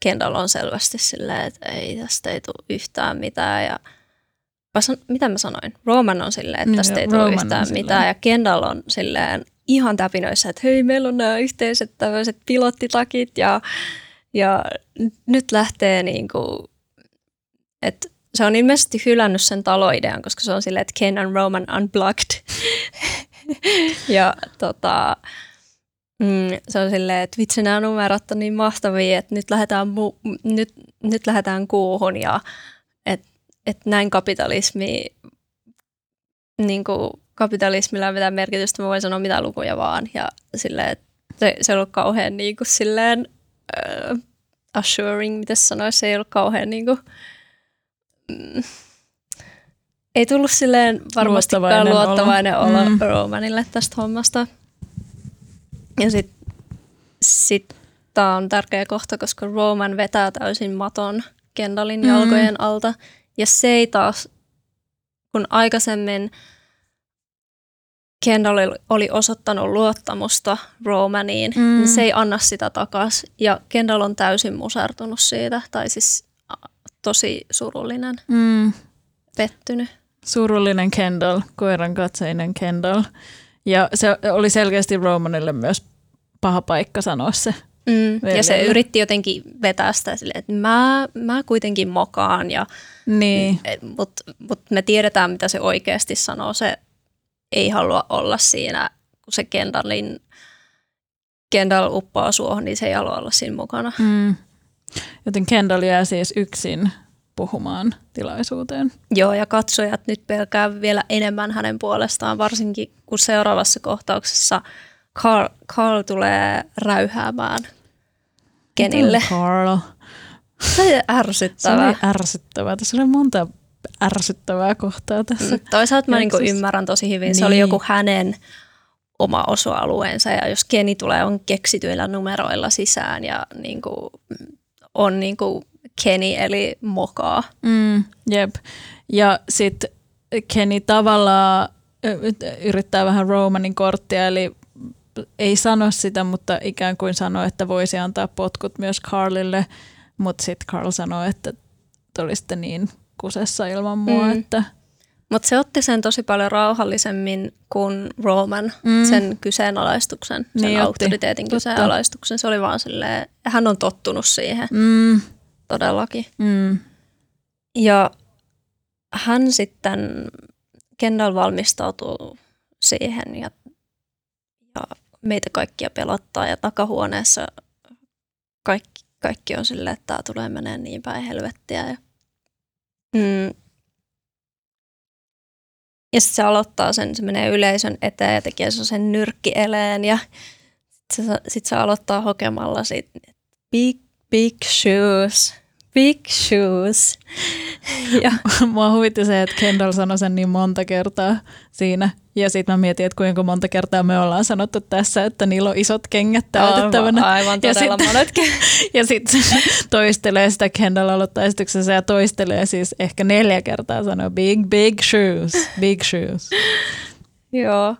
Kendall on selvästi silleen, että ei tästä ei tule yhtään mitään ja mitä mä sanoin? Roman on silleen, että tästä ei tule yhtään mitään ja Kendall on silleen ihan täpinöissä, että hei, meillä on nämä yhteiset tämmöiset pilottitakit ja, ja nyt lähtee niin kuin, että se on ilmeisesti hylännyt sen taloidean, koska se on silleen, että Ken and Roman unplugged. ja tota, mm, se on silleen, että vitsi nämä numerot on niin mahtavia, että nyt lähdetään, mu- nyt, nyt lähdetään kuuhun ja että et näin kapitalismi, niin kuin kapitalismilla on mitään merkitystä, mä voin sanoa mitä lukuja vaan. Ja silleen, että se, se on ollut kauhean niin kuin silleen, uh, assuring, mitä sanoisi, se ei ollut kauhean niin kuin, ei tullut silleen varmastikaan luottavainen, luottavainen olo, olo mm. Romanille tästä hommasta. Ja sitten sit tämä on tärkeä kohta, koska Roman vetää täysin maton Kendallin mm. jalkojen alta. Ja se ei taas, kun aikaisemmin Kendall oli osoittanut luottamusta Romaniin, mm. niin se ei anna sitä takaisin. Ja Kendall on täysin musertunut siitä, tai siis tosi surullinen, mm. pettynyt. Surullinen Kendall, koiran katseinen Kendall. Ja se oli selkeästi Romanille myös paha paikka sanoa se. Mm. Ja se yritti jotenkin vetää sitä silleen, että mä, mä kuitenkin mokaan, ja, niin. mutta mut me tiedetään, mitä se oikeasti sanoo. Se ei halua olla siinä, kun se Kendallin, Kendall uppaa suohon, niin se ei halua olla siinä mukana. Mm. Joten Kendall jää siis yksin puhumaan tilaisuuteen. Joo, ja katsojat nyt pelkää vielä enemmän hänen puolestaan, varsinkin kun seuraavassa kohtauksessa Carl, Carl tulee räyhäämään Kenille. Carl. Se on ärsyttävää. Se on ärsyttävää. Tässä oli monta ärsyttävää kohtaa tässä. Mm, toisaalta mä niinku ymmärrän tosi hyvin. Niin. Se oli niin. joku hänen oma osa-alueensa ja jos Keni tulee on keksityillä numeroilla sisään ja niinku, on niinku Kenny eli mokaa. Mm, jep. Ja sitten Kenny tavallaan yrittää vähän Romanin korttia, eli ei sano sitä, mutta ikään kuin sanoo, että voisi antaa potkut myös Carlille, mutta sitten Carl sanoo, että te olisitte niin kusessa ilman mua, mm. että mutta se otti sen tosi paljon rauhallisemmin kuin Roman, mm. sen kyseenalaistuksen, sen niin auktoriteetin otti. kyseenalaistuksen. Se oli vaan silleen, hän on tottunut siihen. Mm todellakin. Mm. Ja hän sitten, Kendall valmistautuu siihen ja, ja meitä kaikkia pelottaa ja takahuoneessa kaikki, kaikki on silleen, että tämä tulee menee niin päin helvettiä. Ja, mm, ja sitten se aloittaa sen, se menee yleisön eteen ja tekee sen nyrkkieleen ja sitten se, sit se aloittaa hokemalla siitä, big big shoes, big shoes. Ja. Mua huvitti se, että Kendall sanoi sen niin monta kertaa siinä. Ja sitten mä mietin, että kuinka monta kertaa me ollaan sanottu tässä, että niillä on isot kengät täytettävänä. Aivan, aivan todella ja sit, monet Ja sitten toistelee sitä Kendall aloittaa esityksessä ja toistelee siis ehkä neljä kertaa sanoo big, big shoes, big shoes. Joo.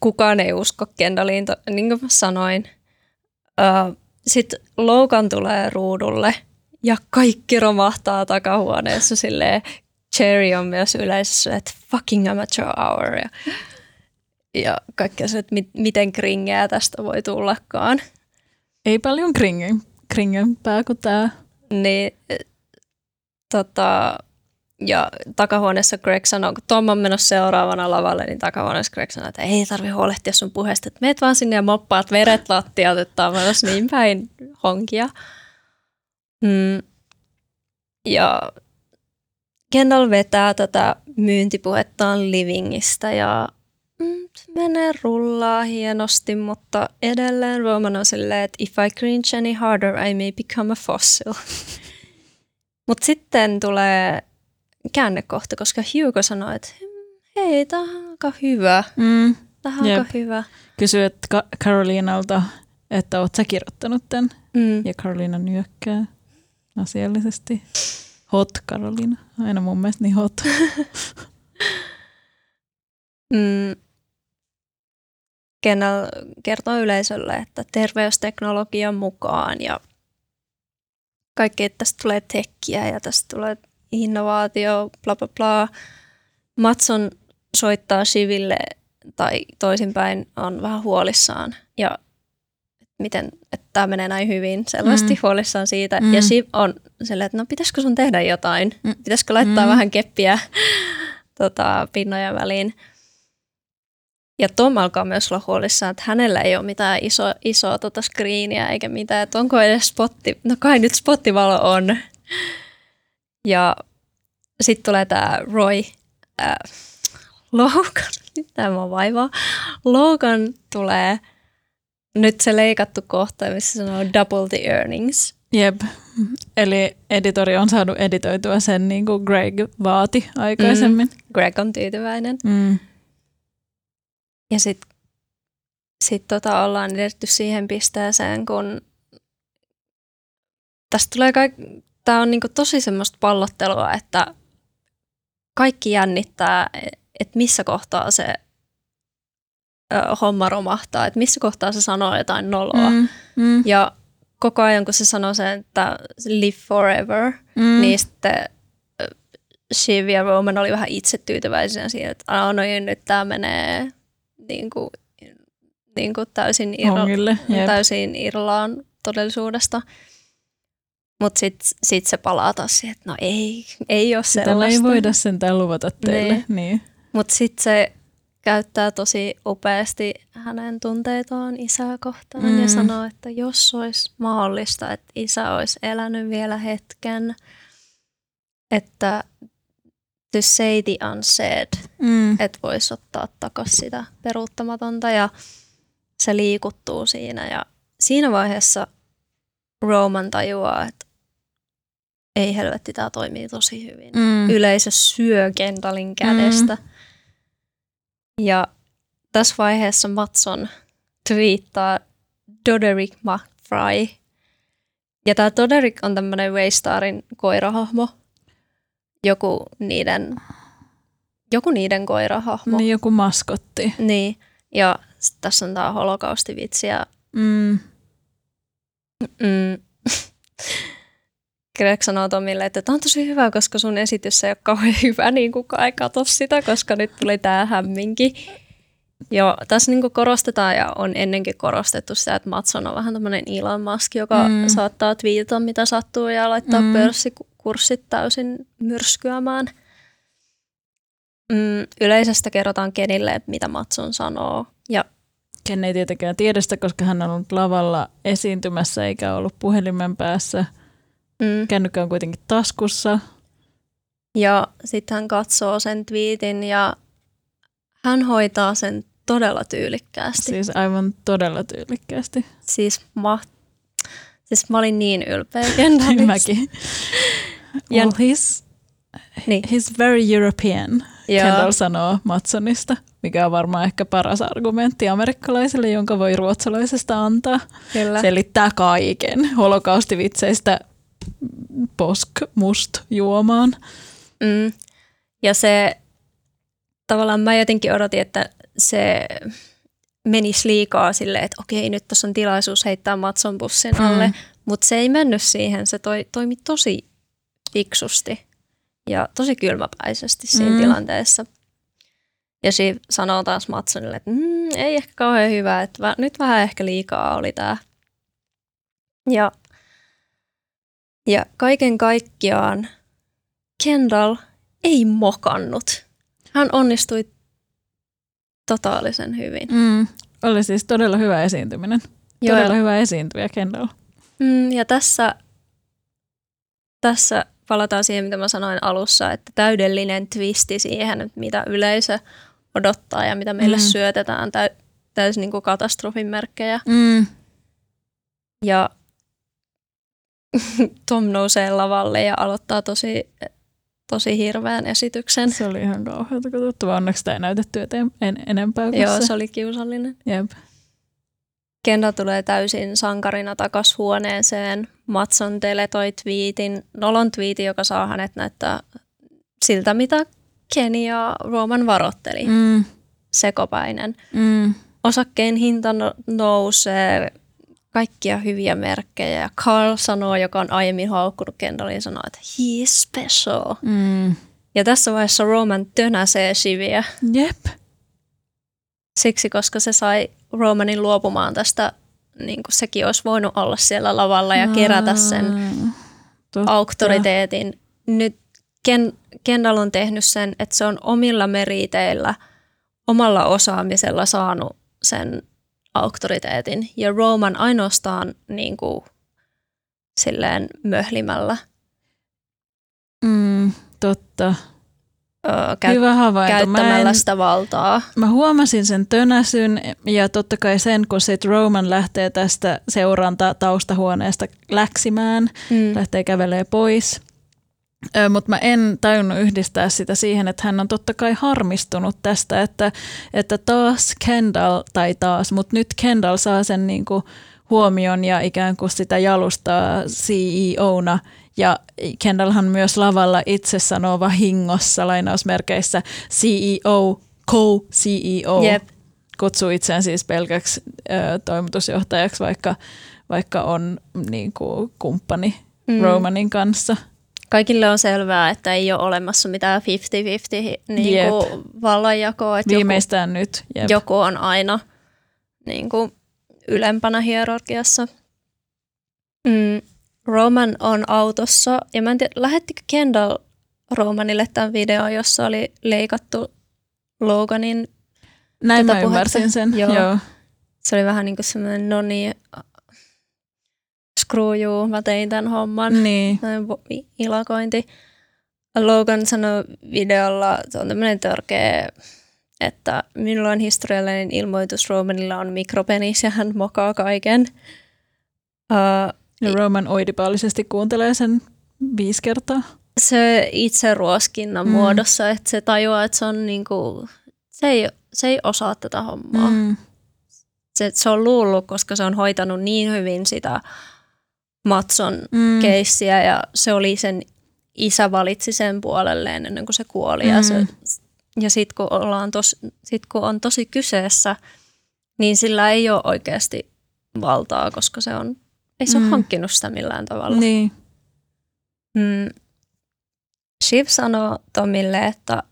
Kukaan ei usko Kendalliin, to- niin kuin sanoin Uh, Sitten Logan tulee ruudulle ja kaikki romahtaa takahuoneessa silleen. Cherry on myös yleisössä, että fucking amateur hour. Ja, ja kaikkea se, että mit, miten kringeä tästä voi tullakaan. Ei paljon kringen, kringempää kuin tämä. Niin, tota, ja takahuoneessa Greg sanoo, kun Tom on menossa seuraavana lavalle, niin takahuoneessa Greg sanoo, että ei tarvi huolehtia sun puheesta, että meet vaan sinne ja moppaat veret lattialta, että on menossa niin päin honkia. Mm. Ja Kendall vetää tätä myyntipuhettaan Livingistä ja mm, menee rullaa hienosti, mutta edelleen Roman on silleen, että if I cringe any harder, I may become a fossil. mutta sitten tulee käännekohta, koska Hugo sanoi, että hei, tämä on aika hyvä. Mm. Tämä on aika hyvä. Kysyi että Carolinalta, että oot sä kirjoittanut tämän. Mm. Ja Carolina nyökkää asiallisesti. Hot Carolina. Aina mun mielestä niin hot. mm. Kennel kertoo yleisölle, että terveysteknologian mukaan ja kaikki, että tästä tulee tekkiä ja tästä tulee innovaatio, bla bla bla. Matson soittaa Shiville tai toisinpäin on vähän huolissaan ja miten että tämä menee näin hyvin, selvästi mm. huolissaan siitä. Mm. Ja Shiv on silleen, että no pitäisikö sun tehdä jotain? Mm. Pitäisikö laittaa mm. vähän keppiä tota, pinnojen väliin? Ja Tom alkaa myös olla huolissaan, että hänellä ei ole mitään iso, isoa tota screeniä eikä mitään, että onko edes spotti. No kai nyt spottivalo on. Ja sitten tulee tämä Roy, äh, Logan, mitä mä vaivaa. Logan tulee nyt se leikattu kohta, missä sanoo double the earnings. Jep. Eli editori on saanut editoitua sen niin kuin Greg vaati aikaisemmin. Mm. Greg on tyytyväinen. Mm. Ja sitten sit tota ollaan edetty siihen pisteeseen, kun tästä tulee kaik- tämä on niinku tosi semmoista pallottelua, että kaikki jännittää, että missä kohtaa se ö, homma romahtaa, että missä kohtaa se sanoo jotain noloa. Mm, mm. Ja koko ajan, kun se sanoo sen, että live forever, mm. niin sitten Shiv ja Roman oli vähän itse tyytyväisiä siihen, että no niin, nyt tämä menee niin kuin, niin kuin täysin, irla- täysin irlaan todellisuudesta. Mutta sitten sit se palaa taas siihen, että no ei, ei ole sellaista. Tällä ei voida sentään luvata teille. Niin. niin. Mutta sitten se käyttää tosi upeasti hänen tunteitaan isää kohtaan mm. ja sanoo, että jos olisi mahdollista, että isä olisi elänyt vielä hetken, että to say the unsaid, mm. että voisi ottaa takaisin sitä peruuttamatonta ja se liikuttuu siinä ja siinä vaiheessa Roman tajuaa, että ei helvetti, tämä toimii tosi hyvin. Mm. Yleisö syö Kendallin kädestä. Mm. Ja tässä vaiheessa Matson twiittaa Doderick McFry. Ja tämä Doderick on tämmöinen Waystarin koirahahmo. Joku niiden, joku niiden koirahahmo. Niin, joku maskotti. Niin, ja tässä on tämä holokaustivitsi. Ja... Mm. Mm. Greg sanoo Tomille, että tämä on tosi hyvä, koska sun esitys ei ole kauhean hyvä, niin kukaan ei katso sitä, koska nyt tuli tämä hämminki. Joo, tässä niin korostetaan ja on ennenkin korostettu sitä, että Matson on vähän tämmöinen Elon Musk, joka mm. saattaa twiitata mitä sattuu ja laittaa mm. pörssikurssit täysin myrskyämään. Mm, yleisestä kerrotaan Kenille, mitä Matson sanoo. Ja Ken ei tietenkään tiedä sitä, koska hän on ollut lavalla esiintymässä eikä ollut puhelimen päässä – Mm. Kännykkä on kuitenkin taskussa. Ja sitten hän katsoo sen twiitin ja hän hoitaa sen todella tyylikkäästi. Siis aivan todella tyylikkäästi. Siis mä, siis mä olin niin ylpeä Kendallista. Mäkin. Well, he's, niin. he's very European, Joo. Kendall sanoo Matsonista, mikä on varmaan ehkä paras argumentti amerikkalaiselle, jonka voi ruotsalaisesta antaa. Kyllä. Selittää kaiken holokaustivitseistä posk must juomaan. Mm. Ja se tavallaan mä jotenkin odotin, että se menisi liikaa silleen, että okei, nyt tässä on tilaisuus heittää Matson bussin alle. Mm. Mutta se ei mennyt siihen, se toi, toimi tosi fiksusti ja tosi kylmäpäisesti siinä mm. tilanteessa. Ja siinä sanoo taas Matsonille, että mm, ei ehkä kauhean hyvä, että nyt vähän ehkä liikaa oli tämä. Ja, ja kaiken kaikkiaan Kendall ei mokannut. Hän onnistui totaalisen hyvin. Mm, oli siis todella hyvä esiintyminen. Joo. Todella hyvä esiintyjä Kendall. Mm, ja tässä, tässä palataan siihen, mitä mä sanoin alussa, että täydellinen twisti siihen, mitä yleisö odottaa ja mitä meille mm. syötetään, täy, täysin niin kuin katastrofin merkkejä. Mm. Ja Tom nousee lavalle ja aloittaa tosi, tosi hirveän esityksen. Se oli ihan kauheata katsottavaa. Onneksi sitä ei näytetty eteen, en, enempää. Joo, se. se oli kiusallinen. Jep. Kenda tulee täysin sankarina takas huoneeseen. Matson teletoi twiitin, nolon twiitin, joka saa hänet näyttää siltä, mitä Kenny ja Roman varotteli. Mm. Sekopäinen. Mm. Osakkeen hinta no- nousee, kaikkia hyviä merkkejä. Ja Carl sanoo, joka on aiemmin haukkunut Kendallin, sanoo, että he is special. Mm. Ja tässä vaiheessa Roman tönäsee Shiviä. Jep. Siksi, koska se sai Romanin luopumaan tästä, niin kuin sekin olisi voinut olla siellä lavalla ja kerätä sen Totta. auktoriteetin. Nyt Ken, Kendall on tehnyt sen, että se on omilla meriteillä, omalla osaamisella saanut sen auktoriteetin. Ja Roman ainoastaan niin kuin, silleen möhlimällä. Mm, totta käy- Hyvä havainto. käyttämällä en, sitä valtaa. Mä huomasin sen tönäsyn ja totta kai sen, kun sit Roman lähtee tästä seuranta taustahuoneesta läksimään, mm. lähtee kävelee pois. Mutta mä en tajunnut yhdistää sitä siihen, että hän on totta kai harmistunut tästä, että, että taas Kendall, tai taas, mutta nyt Kendall saa sen niinku huomion ja ikään kuin sitä jalustaa CEOna ja Kendallhan myös lavalla itse sanoo vahingossa lainausmerkeissä CEO, co-CEO. Yep. Kutsuu itseään siis pelkäksi ö, toimitusjohtajaksi, vaikka, vaikka on niin kuin, kumppani mm. Romanin kanssa. Kaikille on selvää, että ei ole olemassa mitään 50-50 niin kuin vallanjakoa. Että Viimeistään joku, nyt. Jep. Joku on aina niin kuin, ylempänä hierarkiassa. Mm. Roman on autossa, ja mä en tiedä, lähettikö Kendall Romanille tämän video, jossa oli leikattu Loganin Näin mä ymmärsin sen, joo. joo. Se oli vähän niin kuin semmoinen, no niin, screw you, mä tein tämän homman. Niin. Ilakointi. Logan sanoi videolla, se on tämmöinen törkeä, että minulla on historiallinen ilmoitus, Romanilla on mikropenis ja hän mokaa kaiken. Uh, ja Roman oidipaalisesti kuuntelee sen viisi kertaa. Se itse ruoskinnan mm. muodossa, että se tajuaa, että se on niinku, se ei, se ei osaa tätä hommaa. Mm. Se, se on luullut, koska se on hoitanut niin hyvin sitä Matson mm. keissiä ja se oli sen isä valitsi sen puolelleen ennen kuin se kuoli. Mm. Ja, se, ja sitten kun, ollaan tos, sit kun on tosi kyseessä, niin sillä ei ole oikeasti valtaa, koska se on ei se mm. ole hankkinut sitä millään tavalla. Niin. Mm. Shiv sanoo Tomille, että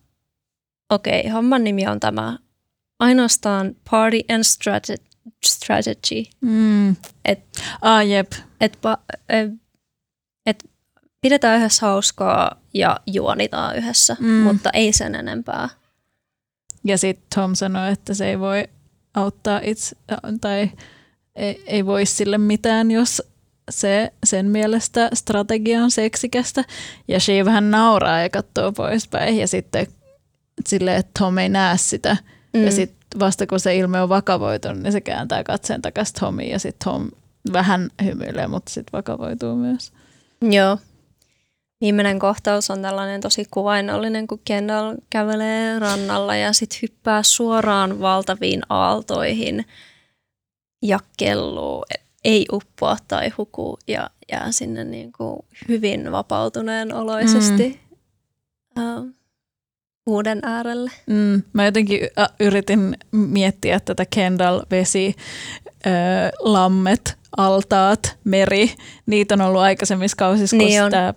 okei, okay, homman nimi on tämä ainoastaan Party and Strategy. Mm. Et, ah, jep. Et, et, et pidetään yhdessä hauskaa ja juonitaan yhdessä, mm. mutta ei sen enempää. Ja sitten Tom sanoi, että se ei voi auttaa itse, tai ei, ei voi sille mitään, jos se sen mielestä strategia on seksikästä. Ja she vähän nauraa ja katsoo poispäin ja sitten silleen, että Tom ei näe sitä. Mm. Ja sitten vasta kun se ilme on vakavoitunut, niin se kääntää katseen takaisin Tomiin ja sitten Tom vähän hymyilee, mutta sitten vakavoituu myös. Joo. Viimeinen kohtaus on tällainen tosi kuvainnollinen, kun Kendall kävelee rannalla ja sitten hyppää suoraan valtaviin aaltoihin – ja kelluu, ei uppoa tai huku ja jää sinne niin kuin hyvin vapautuneen oloisesti. Mm. Uh, uuden äärelle. Mm, mä jotenkin yritin miettiä tätä Kendall vesi, ö, lammet, altaat, meri. Niitä on ollut aikaisemmissa kausissa, Niin kun tämä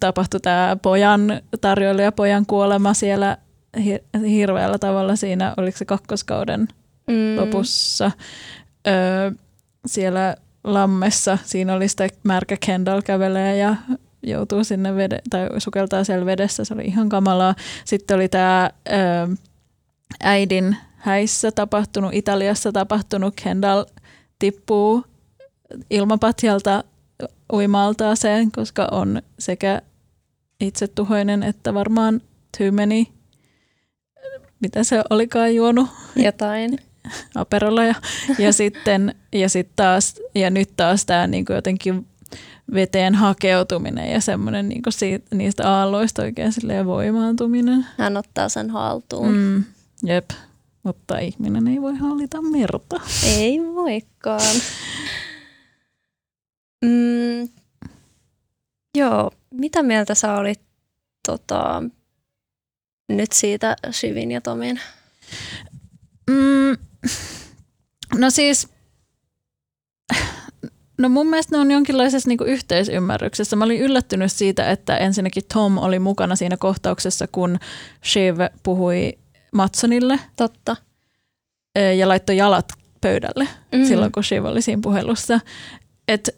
tapahtui tämä pojan tarjoilija, pojan kuolema siellä hir- hirveällä tavalla siinä, oliko se kakkoskauden Mm. lopussa. Öö, siellä lammessa, siinä oli sitä märkä Kendall kävelee ja joutuu sinne vede, tai sukeltaa siellä vedessä, se oli ihan kamalaa. Sitten oli tämä öö, äidin häissä tapahtunut, Italiassa tapahtunut, Kendall tippuu ilmapatjalta uimaltaaseen, koska on sekä itsetuhoinen että varmaan too many, mitä se olikaan juonut, Jotain. aperolla ja, ja sitten ja sit taas ja nyt taas tämä niinku jotenkin veteen hakeutuminen ja semmoinen niinku siitä, niistä aalloista oikein silleen voimaantuminen. Hän ottaa sen haltuun. Mm, jep, mutta ihminen ei voi hallita merta. Ei voikaan. Mm, joo, mitä mieltä sä olit tota, nyt siitä Shivin ja Tomin? Mm, no siis, no mun mielestä ne on jonkinlaisessa niinku yhteisymmärryksessä. Mä olin yllättynyt siitä, että ensinnäkin Tom oli mukana siinä kohtauksessa, kun Shiv puhui Matsonille Totta. ja laittoi jalat pöydälle Mm. mm. silloin, kun Shiv oli siinä puhelussa. Et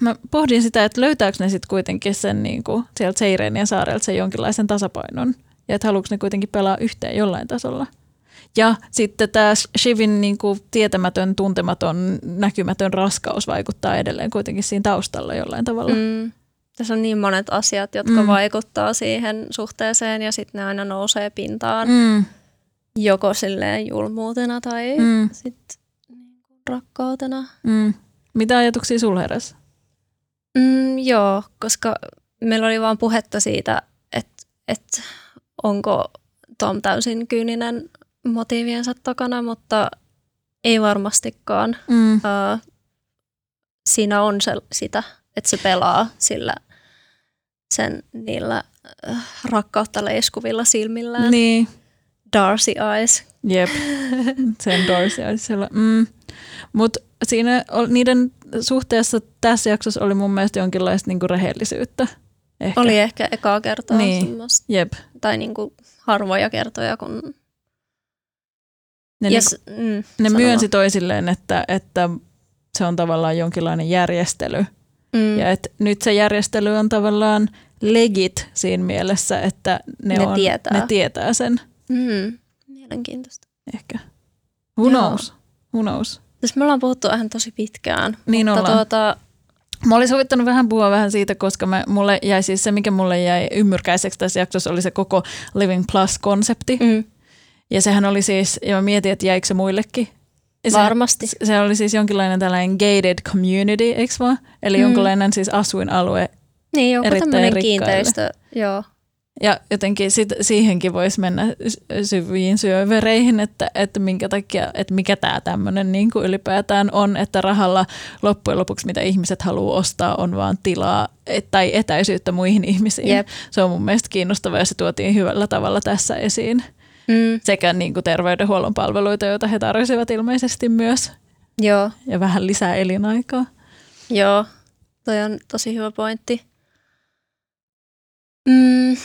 mä pohdin sitä, että löytääkö ne sitten kuitenkin sen niinku, sieltä Seireenien saarelta sen jonkinlaisen tasapainon. Ja että haluatko ne kuitenkin pelaa yhteen jollain tasolla. Ja sitten tämä Shivin niinku tietämätön, tuntematon, näkymätön raskaus vaikuttaa edelleen kuitenkin siinä taustalla jollain tavalla. Mm. Tässä on niin monet asiat, jotka Mm. vaikuttaa siihen suhteeseen ja sitten ne aina nousee pintaan. Mm. Joko silleen julmuutena tai Mm. sitten niinku rakkautena. Mm. Mitä ajatuksia sulla heräsi? Mm, joo, koska meillä oli vaan puhetta siitä, että, että onko Tom täysin kyyninen motiiviensa takana, mutta ei varmastikaan. Mm. Uh, siinä on se, sitä, että se pelaa sillä sen niillä äh, rakkautta leiskuvilla silmillään. Niin, Darcy Eyes. jep. Sen olisi siellä. Mm. Mutta siinä niiden suhteessa tässä jaksossa oli mun mielestä jonkinlaista niinku rehellisyyttä. Ehkä. Oli ehkä ekaa kertaa Niin. semmoista, Jep. tai niinku harvoja kertoja, kun... Ne, yes, s- mm, ne myönsi toisilleen, että, että se on tavallaan jonkinlainen järjestely. Mm, Ja että nyt se järjestely on tavallaan legit siinä mielessä, että ne, Ne on, tietää. ne tietää sen mm, mielenkiintoista. ehkä. Who Joo. knows? Who knows? Siis me ollaan puhuttu ihan tosi pitkään. Niin mutta ollaan. tuota, Mä olin sovittanut vähän puhua vähän siitä, koska mä, mulle jäi siis se, mikä mulle jäi ymmyrkäiseksi tässä jaksossa, oli se koko Living Plus-konsepti. mm, Ja sehän oli siis, ja mä mietin, että jäikö se muillekin. Ja se, varmasti. Se oli siis jonkinlainen tällainen gated community, eikö vaan? Eli Mm. jonkinlainen siis asuinalue. Niin, joku tämmöinen kiinteistö. Joo. Ja jotenkin sit, siihenkin voisi mennä sy- syviin syövereihin, että, että minkä takia, että mikä tämä tämmöinen niin kuin ylipäätään on, että rahalla loppujen lopuksi mitä ihmiset haluaa ostaa on vaan tilaa et, tai etäisyyttä muihin ihmisiin. Jep. Se on mun mielestä kiinnostavaa ja se tuotiin hyvällä tavalla tässä esiin. Mm, Sekä niin kuin terveydenhuollon palveluita, joita he tarjosivat ilmeisesti myös joo, ja vähän lisää elinaikaa. joo. Toi on tosi hyvä pointti. Mm,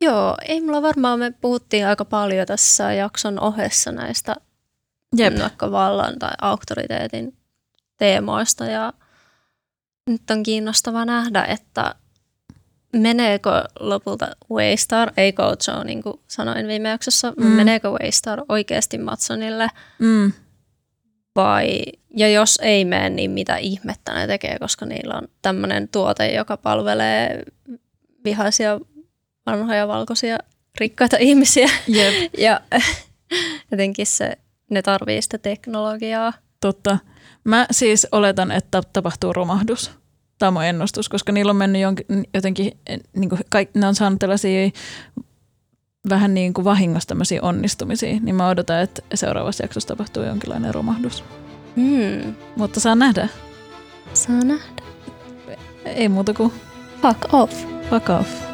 joo, ei mulla varmaan, me puhuttiin aika paljon tässä jakson ohessa näistä Jep. vaikka vallan tai auktoriteetin teemoista ja nyt on kiinnostava nähdä, että meneekö lopulta Waystar, ei Gojo, niin kuin sanoin viime jaksossa, mm. Meneekö Waystar oikeasti Matsonille Mm. vai, ja jos ei mene, niin mitä ihmettä ne tekee, koska niillä on tämmöinen tuote, joka palvelee vihaisia vanhoja valkoisia rikkaita ihmisiä Jep. ja jotenkin se, ne tarvii sitä teknologiaa. Totta. Mä siis oletan, että tapahtuu romahdus. Tämä on mun ennustus, koska niillä on mennyt jonkin, jotenkin, niin kuin kaik, ne on saanut tällaisia vähän niin kuin vahingossa tämmöisiä onnistumisia, niin mä odotan, että seuraavassa jaksossa tapahtuu jonkinlainen romahdus. Hmm. Mutta saa nähdä. Saa nähdä. Ei muuta kuin Fuck off. fuck off.